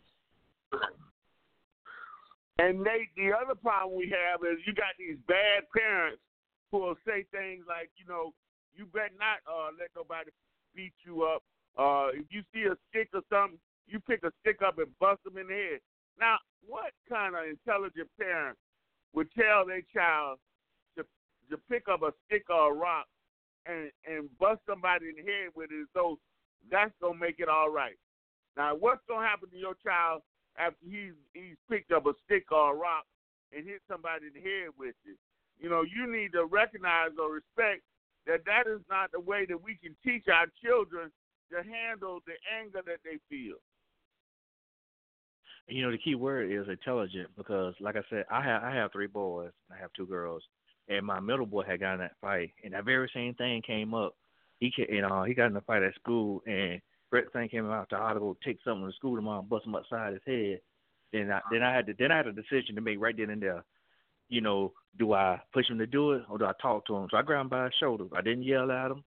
And Nate, the other problem we have is you got these bad parents who will say things like, you know, you better not uh, let nobody beat you up. Uh, if you see a stick or something, you pick a stick up and bust them in the head. Now, what kind of intelligent parent would tell their child to to pick up a stick or a rock and and bust somebody in the head with it so that's gonna make it all right? Now, what's gonna happen to your child after he's he's picked up a stick or a rock and hit somebody in the head with it? You know, you need to recognize or respect that that is not the way that we can teach our children to handle the anger that they feel. You know, the key word is intelligent because, like I said, I have I have three boys. I have two girls, and my middle boy had gotten that fight, and that very same thing came up. He you uh, know he got in a fight at school, and Brett thing came out to go take something to school tomorrow and bust him upside his head. Then I then I had to then I had a decision to make right then and there. You know, do I push him to do it or do I talk to him? So I grabbed him by his shoulder. I didn't yell at him.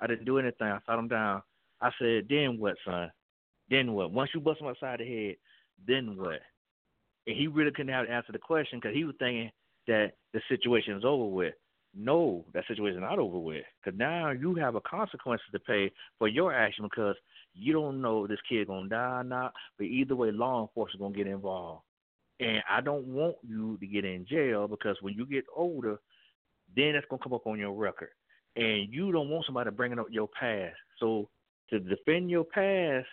I didn't do anything. I sat him down. I said, "Then what, son? Then what? Once you bust him upside the head, then what?" And he really couldn't have answered the question because he was thinking that the situation is over with. No, that situation is not over with. Because now you have a consequences to pay for your action because you don't know if this kid gonna die or not. But either way, law enforcement gonna get involved. And I don't want you to get in jail because when you get older, then that's gonna come up on your record. And you don't want somebody bringing up your past. So to defend your past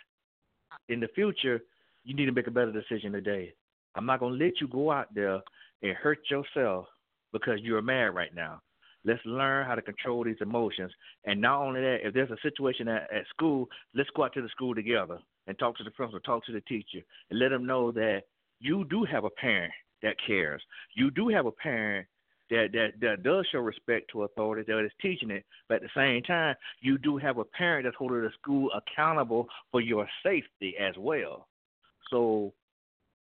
in the future, you need to make a better decision today. I'm not gonna let you go out there and hurt yourself because you're mad right now. Let's learn how to control these emotions. And not only that, if there's a situation at, at school, let's go out to the school together and talk to the principal, talk to the teacher, and let them know that you do have a parent that cares. You do have a parent that, that, that does show respect to authority, that is teaching it, but at the same time, you do have a parent that's holding the school accountable for your safety as well. So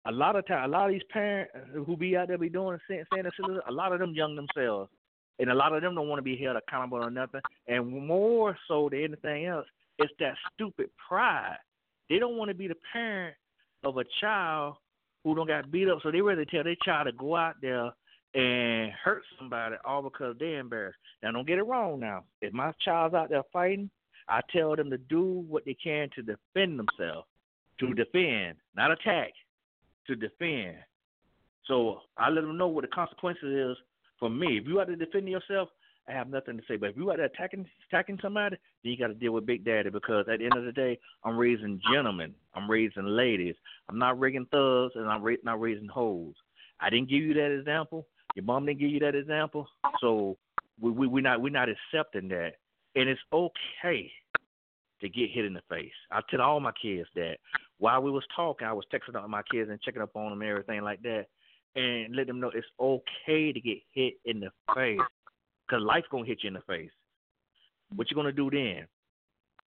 a lot of time, a lot of these parents who be out there be doing saying, saying this, a lot of them young themselves, and a lot of them don't want to be held accountable or nothing. And more so than anything else, it's that stupid pride. They don't want to be the parent of a child who don't got beat up, so they rather tell their child to go out there and hurt somebody all because they're embarrassed. Now, don't get it wrong. Now, if my child's out there fighting, I tell them to do what they can to defend themselves, to defend, not attack to defend. So I let them know what the consequences is for me. If you have to defend yourself, I have nothing to say. But if you are attacking attacking somebody, then you got to deal with Big Daddy because at the end of the day, I'm raising gentlemen. I'm raising ladies. I'm not raising thugs, and I'm not raising hoes. I didn't give you that example. Your mom didn't give you that example. So we we we not we're not accepting that, and it's okay to get hit in the face. I tell all my kids that while we was talking, I was texting up my kids and checking up on them and everything like that, and let them know it's okay to get hit in the face, cause life's gonna hit you in the face. What you gonna do then?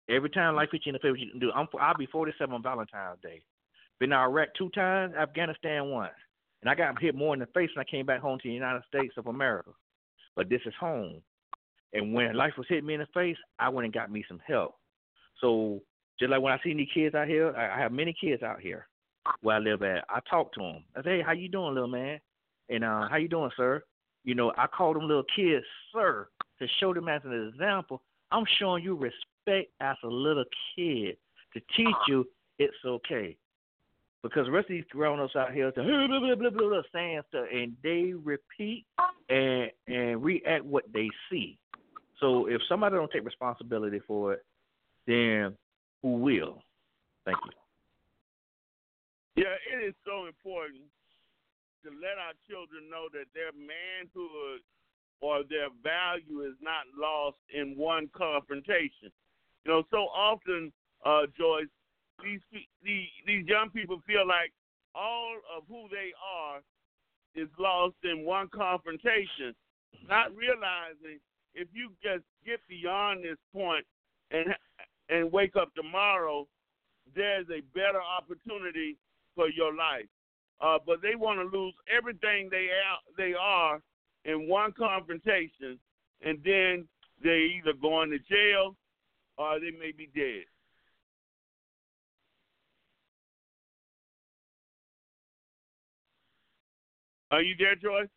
Every time life hits you in the face, what you can do? I'm I'll be 47 on Valentine's Day. Been to Iraq two times, Afghanistan once, and I got hit more in the face when I came back home to the United States of America. But this is home, and when life was hitting me in the face, I went and got me some help. So just like when I see any kids out here, I have many kids out here where I live at. I talk to them. I say, "Hey, how you doing, little man?" And uh, "How you doing, sir?" You know, I call them little kids "sir" to show them as an example. I'm showing you respect as a little kid to teach you it's okay. Because the rest of these grown ups out here, blah, blah, blah, blah, blah, blah, saying stuff, and they repeat and and react what they see. So if somebody don't take responsibility for it, then who will? Thank you. Yeah, it is so important to let our children know that their manhood or their value is not lost in one confrontation. You know, so often, uh, Joyce, these these these young people feel like all of who they are is lost in one confrontation, not realizing if you just get beyond this point and and wake up tomorrow, there's a better opportunity for your life. Uh, but they want to lose everything they are, they are in one confrontation, and then they either going to jail or they may be dead. Are you there, Joyce?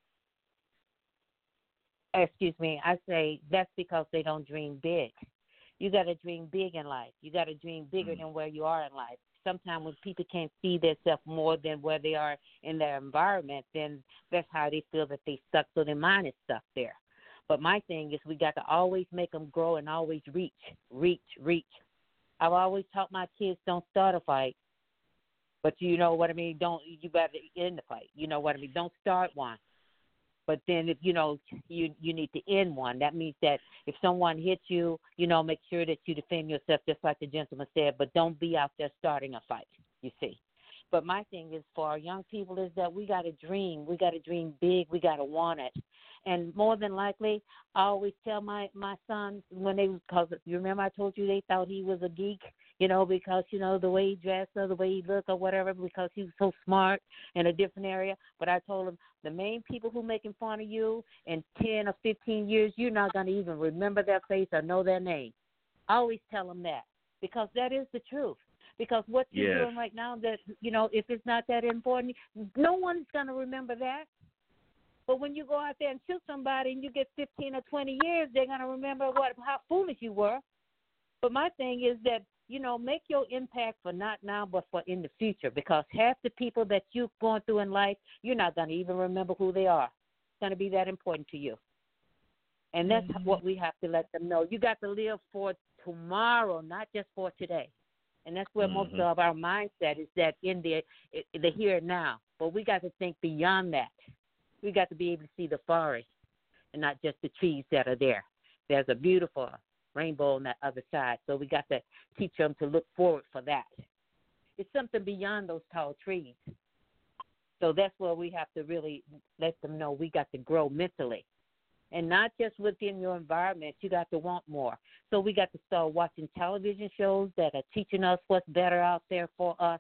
Excuse me. I say that's because they don't dream big you got to dream big in life. You got to dream bigger mm-hmm. than where you are in life. Sometimes when people can't see themselves more than where they are in their environment, then that's how they feel that they stuck. So their mind is stuck there. But my thing is, we got to always make them grow and always reach, reach, reach. I've always taught my kids don't start a fight, but you know what I mean. Don't you better end the fight. You know what I mean. Don't start one. But then if you know you you need to end one, that means that if someone hits you, you know, make sure that you defend yourself just like the gentleman said, but don't be out there starting a fight, you see. But my thing is for our young people is that we got to dream. We got to dream big. We got to want it. And more than likely, I always tell my my sons when they because you remember I told you they thought he was a geek, you know, because you know the way he dressed or the way he looked or whatever, because he was so smart in a different area. But I told him the main people who making fun of you in ten or fifteen years, you're not gonna even remember their face or know their name. I always tell them that because that is the truth. Because what you're Yes. doing right now, that you know, if it's not that important, no one's gonna remember that. But when you go out there and shoot somebody and you get 15 or 20 years, they're going to remember what how foolish you were. But my thing is that, you know, make your impact for not now, but for in the future. Because half the people that you're going through in life, you're not going to even remember who they are. It's going to be that important to you. And that's what we have to let them know. You got to live for tomorrow, not just for today. And that's where most Mhm. of our mindset is that in the the here and now. But we got to think beyond that. We got to be able to see the forest and not just the trees that are there. There's a beautiful rainbow on that other side. So we got to teach them to look forward for that. It's something beyond those tall trees. So that's where we have to really let them know we got to grow mentally. And not just within your environment, you got to want more. So we got to start watching television shows that are teaching us what's better out there for us.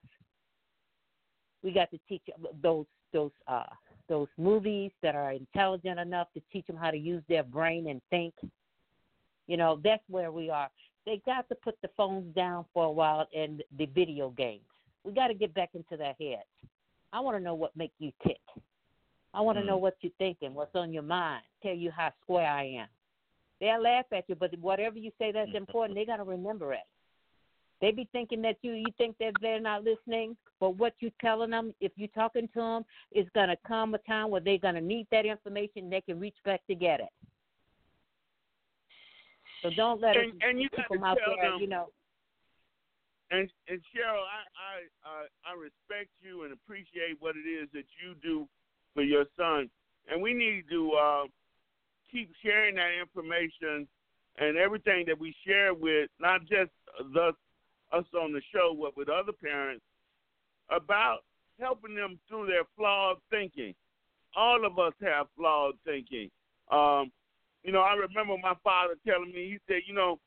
We got to teach those those uh those movies that are intelligent enough to teach them how to use their brain and think. You know, that's where we are. They got to put the phones down for a while and the video games. We got to get back into their heads. I want to know what makes you tick. I want to Mm. know what you're thinking, what's on your mind, tell you how square I am. They'll laugh at you, but whatever you say that's important, they got to remember it. They be thinking that you you think that they're not listening, but what you telling them, if you're talking to them, is gonna come a time where they're gonna need that information. They can reach back to get it. So don't let And- us and you keep them out there. them- You know, And and Cheryl, I, I I I respect you and appreciate what it is that you do for your son, and we need to uh, keep sharing that information and everything that we share with not just the us on the show, but with other parents about helping them through their flawed thinking. All of us have flawed thinking. Um, you know, I remember my father telling me, he said, you know,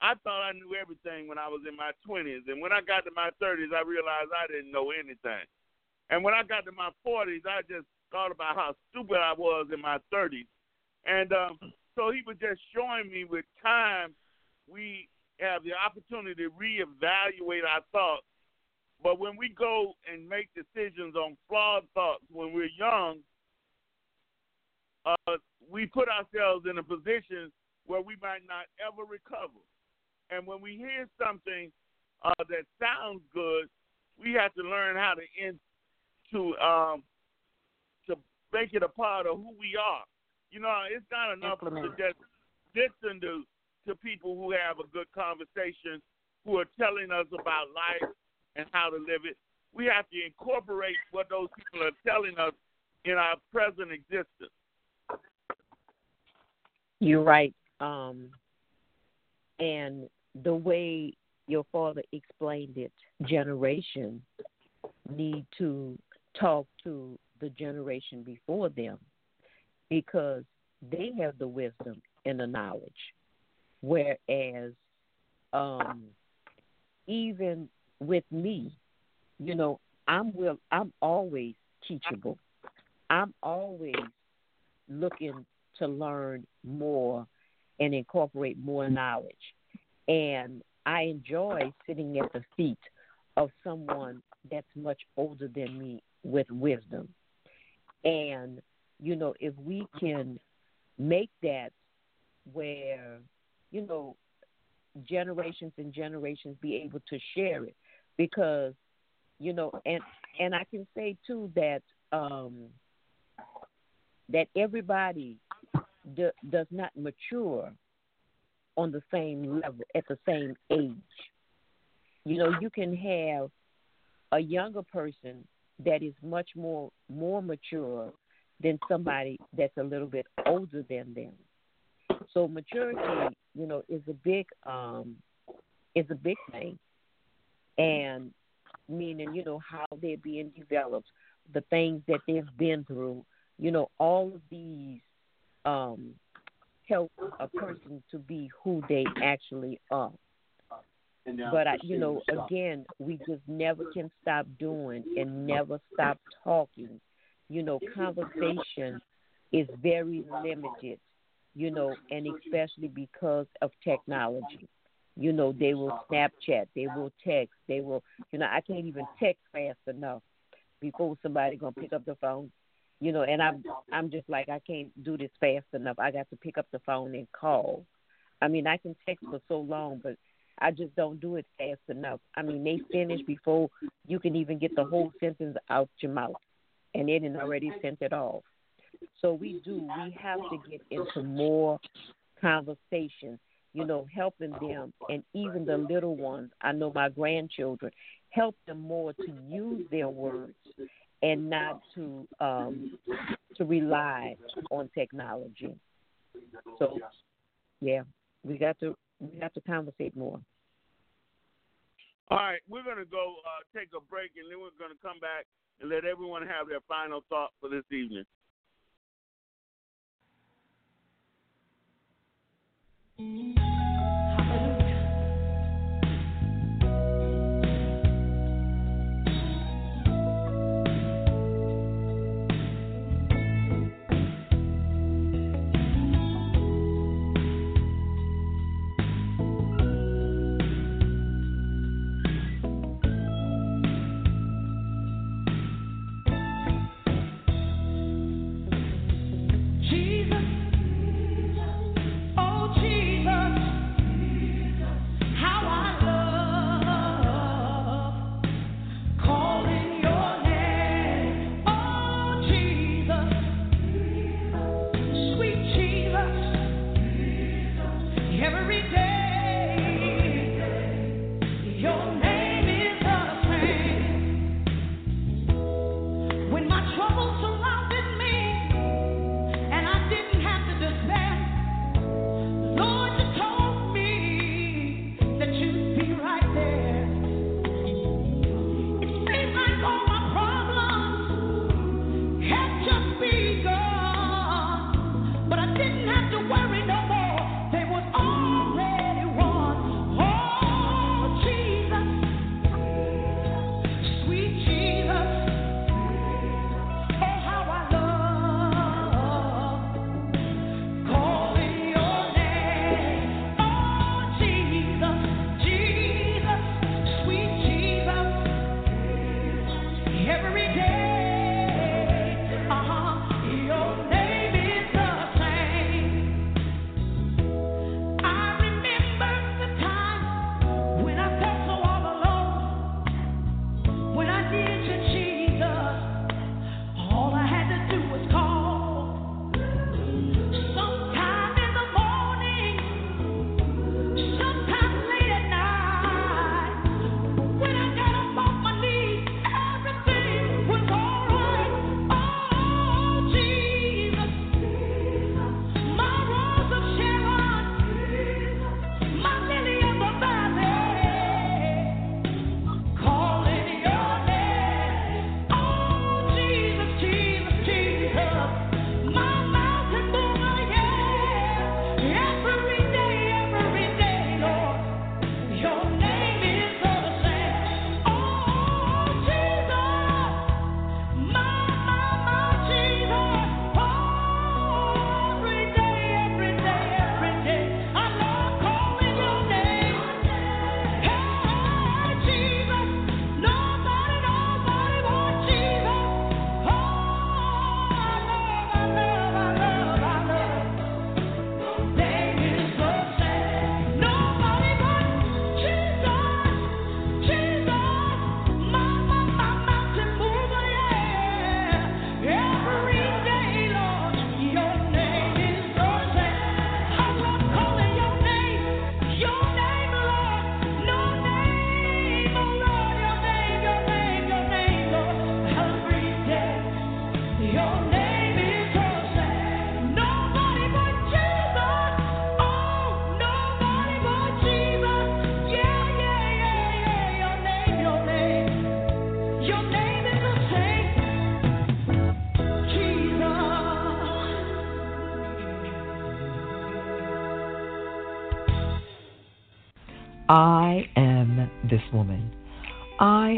I thought I knew everything when I was in my 20s. And when I got to my 30s, I realized I didn't know anything. And when I got to my 40s, I just thought about how stupid I was in my 30s. And um, so he was just showing me with time, we have the opportunity to reevaluate our thoughts. But when we go and make decisions on flawed thoughts when we're young, uh, we put ourselves in a position where we might not ever recover. And when we hear something uh, that sounds good, we have to learn how to in, to um, to make it a part of who we are. You know, it's not enough Implement. to just listen to to people who have a good conversation, who are telling us about life and how to live it. We have to incorporate what those people are telling us in our present existence. You're right. Um, and the way your father explained it, generation need to talk to the generation before them because they have the wisdom and the knowledge. Whereas, um, even with me, you know, I'm will I'm always teachable. I'm always looking to learn more and incorporate more knowledge. And I enjoy sitting at the feet of someone that's much older than me with wisdom. And, you know, if we can make that where, you know, generations and generations be able to share it because you know and and I can say too that um that everybody do, does not mature on the same level at the same age. You know, you can have a younger person that is much more more mature than somebody that's a little bit older than them. So maturity, you know, is a big um is a big thing. And meaning you know how they're being developed, the things that they've been through. You know, all of these um, help a person to be who they actually are. But I, you know, again, we just never can stop doing and never stop talking. You know, conversation is very limited. You know, and especially because of technology. You know, they will Snapchat, they will text, they will. You know, I can't even text fast enough before somebody gonna pick up the phone. You know, and I'm I'm just like I can't do this fast enough. I got to pick up the phone and call. I mean, I can text for so long, but I just don't do it fast enough. I mean, they finish before you can even get the whole sentence out your mouth, and it had already sent it off. So we do. We have to get into more conversations. You know, helping them, and even the little ones. I know my grandchildren help them more to use their words and not to um, to rely on technology. So, yeah, we got to we got to conversate more. All right, we're going to go uh, take a break, and then we're going to come back and let everyone have their final thought for this evening. Mm-hmm.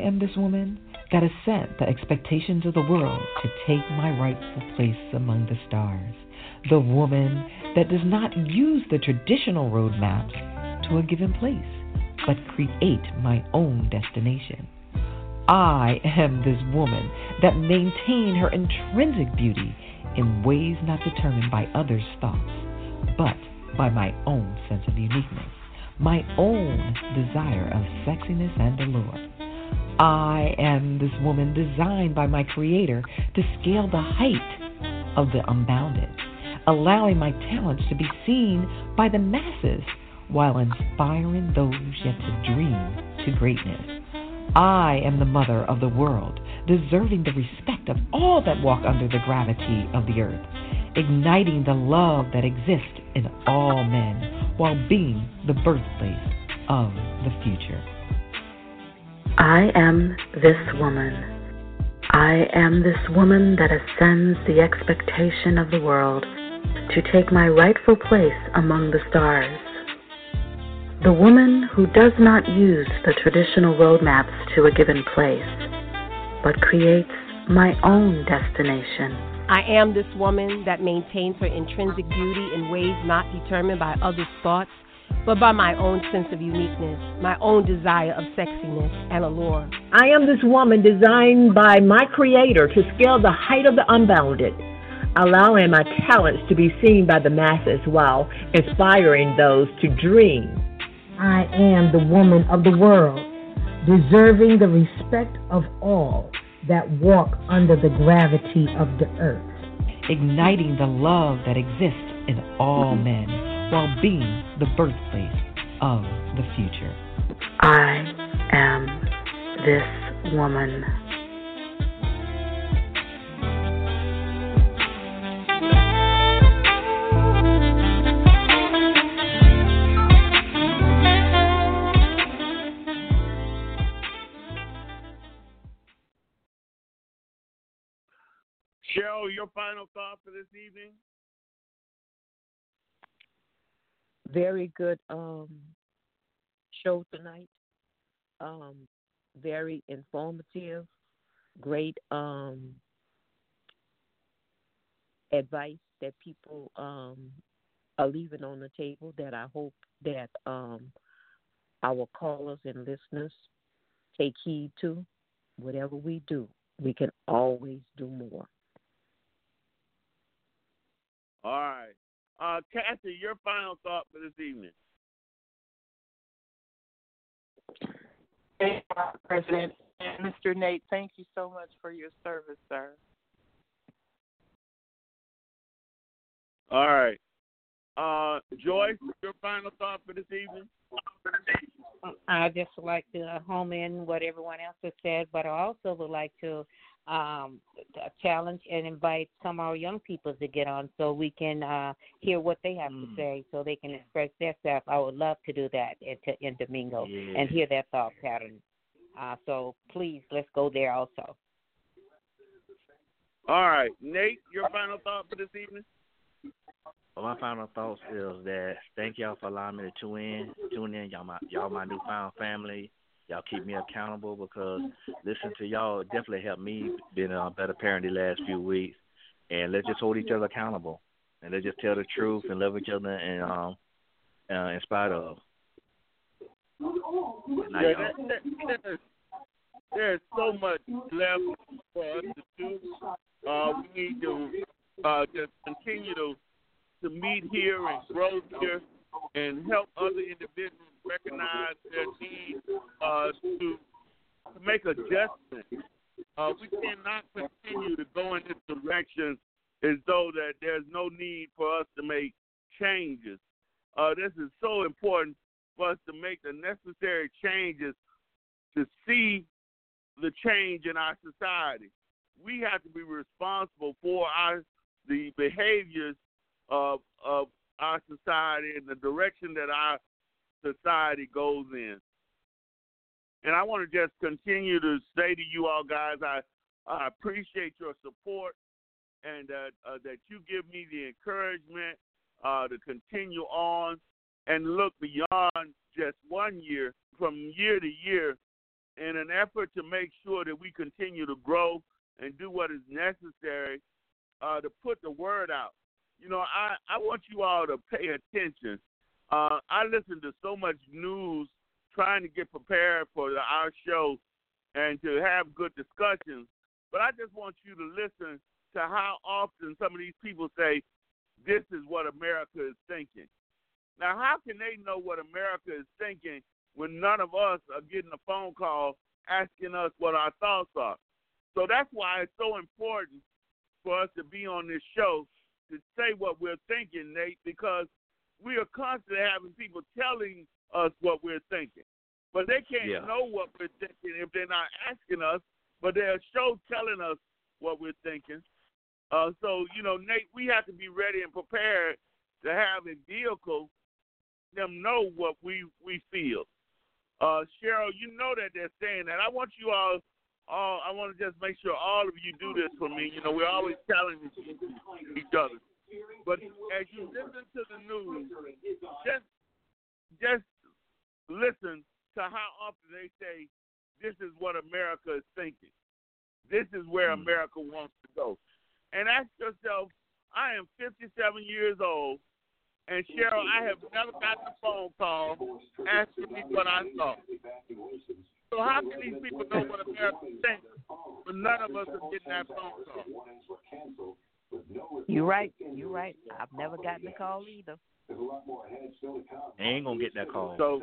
Am this woman that has set the expectations of the world to take my rightful place among the stars. The woman that does not use the traditional roadmaps to a given place, but create my own destination. I am this woman that maintain her intrinsic beauty in ways not determined by others' thoughts, but by my own sense of uniqueness, my own desire of sexiness and allure. I am this woman designed by my Creator to scale the height of the unbounded, allowing my talents to be seen by the masses while inspiring those yet to dream to greatness. I am the mother of the world, deserving the respect of all that walk under the gravity of the earth, igniting the love that exists in all men while being the birthplace of the future. I am this woman. I am this woman that ascends the expectation of the world to take my rightful place among the stars. The woman who does not use the traditional roadmaps to a given place, but creates my own destination. I am this woman that maintains her intrinsic beauty in ways not determined by others' thoughts, but by my own sense of uniqueness, my own desire of sexiness and allure. I am this woman designed by my Creator to scale the height of the unbounded, allowing my talents to be seen by the masses while inspiring those to dream. I am the woman of the world, deserving the respect of all that walk under the gravity of the earth, igniting the love that exists in all men while being the birthplace of the future. I am this woman. Cheryl, your final thought for this evening? Very good um, show tonight. Um, very informative. Great um, advice that people um, are leaving on the table that I hope that um, our callers and listeners take heed to. Whatever we do, we can always do more. All right. Uh, Kathy, your final thought for this evening. Thank you, President. And Mr. Nate, thank you so much for your service, sir. All right. Uh, Joyce, your final thought for this evening? I just like to home in what everyone else has said, but I also would like to um, challenge and invite some of our young people to get on so we can uh, hear what they have Mm. to say so they can express their self. I would love to do that in, in Domingo Yeah. and hear their thought pattern. Uh, so please, let's go there also. All right. Nate, your final thought for this evening? Well, my final thoughts is that thank y'all for allowing me to tune in. Tune in, y'all my y'all my newfound family. Y'all keep me accountable because listening to y'all definitely helped me being a better parent the last few weeks. And let's just hold each other accountable and let's just tell the truth and love each other and um uh, in spite of. Yeah, y'all. that, that, there's, there's so much left for us to do. Uh, we need to uh, just continue to to meet here and grow here and help other individuals recognize their need uh, to to make adjustments. Uh, we cannot continue to go in this direction as though that there's no need for us to make changes. Uh, this is so important for us to make the necessary changes to see the change in our society. We have to be responsible for our the behaviors of of our society and the direction that our society goes in. And I want to just continue to say to you all guys, I I appreciate your support and that uh, that you give me the encouragement uh, to continue on and look beyond just one year, from year to year, in an effort to make sure that we continue to grow and do what is necessary uh, to put the word out. You know, I, I want you all to pay attention. Uh, I listen to so much news trying to get prepared for the, our show and to have good discussions, but I just want you to listen to how often some of these people say, this is what America is thinking. Now, how can they know what America is thinking when none of us are getting a phone call asking us what our thoughts are? So that's why it's so important for us to be on this show to say what we're thinking, Nate, because we are constantly having people telling us what we're thinking. But they can't Yeah. know what we're thinking if they're not asking us, but they're show telling us what we're thinking. Uh, so, you know, Nate, we have to be ready and prepared to have a vehicle them know what we, we feel. Uh, Cheryl, you know that they're saying that. I want you all, all I want to just make sure all of you do this for me. You know, we're always challenging each other. But as you listen to the news, just just listen to how often they say, "This is what America is thinking. This is where hmm. America wants to go." And ask yourself, I am 57 years old, and Cheryl, I have never gotten a phone call asking me what I thought. So how can these people know what America thinks, but none of us are getting that phone call? You're right. You're right. I've never gotten a call either. They ain't gonna get that call. So,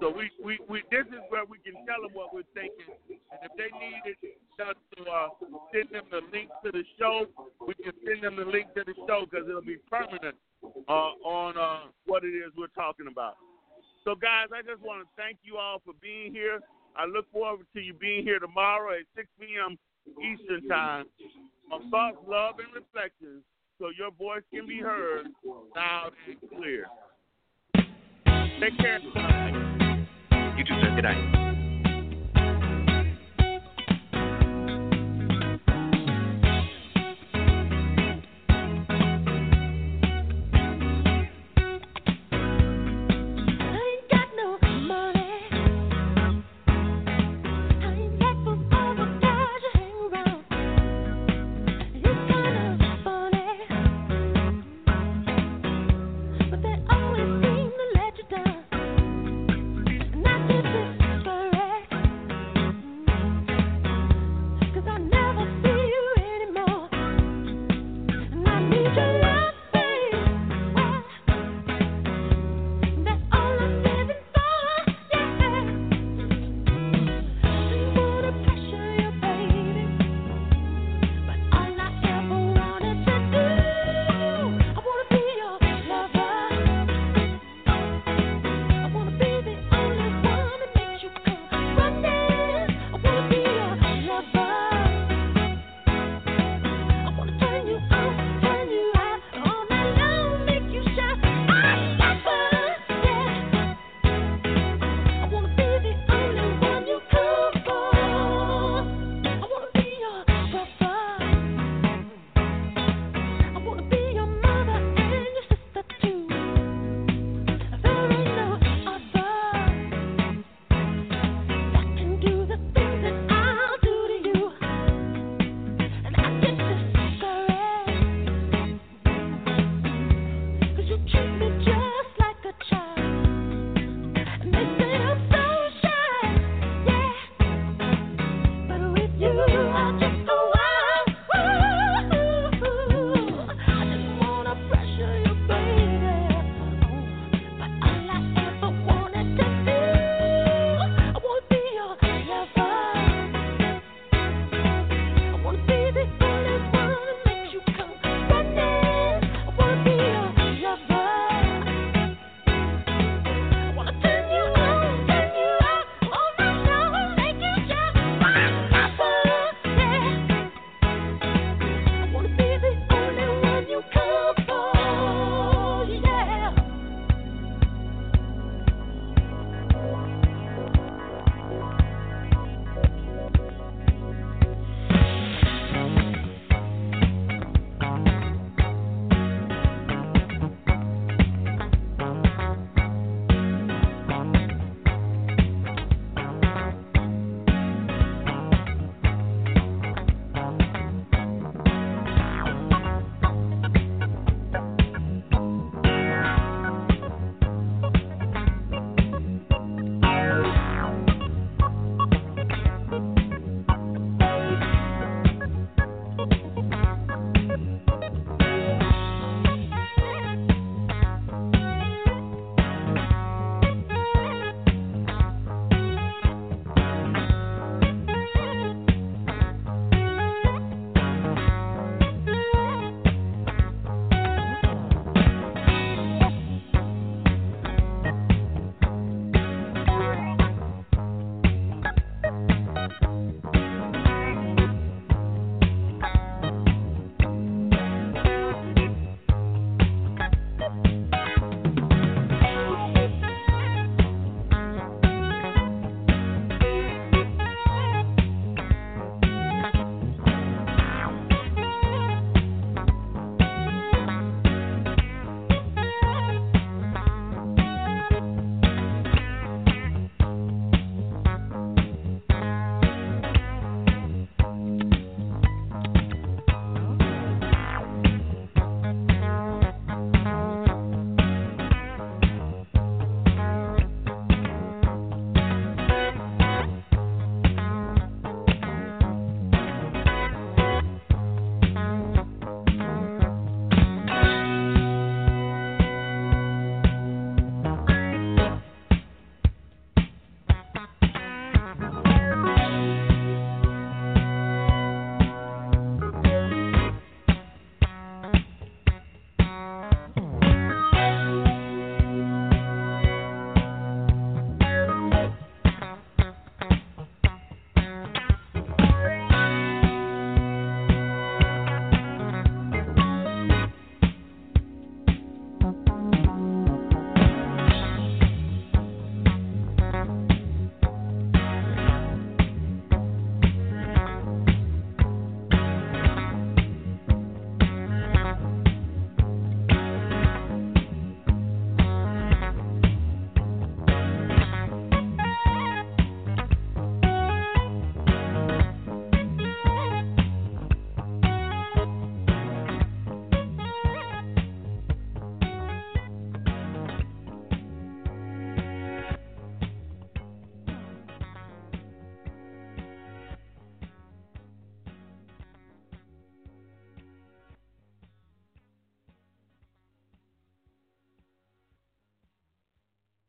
so we, we, we this is where we can tell them what we're thinking, and if they needed us to uh, send them the link to the show, we can send them the link to the show because it'll be permanent uh, on uh, what it is we're talking about. So, guys, I just want to thank you all for being here. I look forward to you being here tomorrow at 6 p.m. Eastern Time on Thoughts, Love, and Reflections so your voice can be heard loud and clear. Take care. You too, sir. Good night.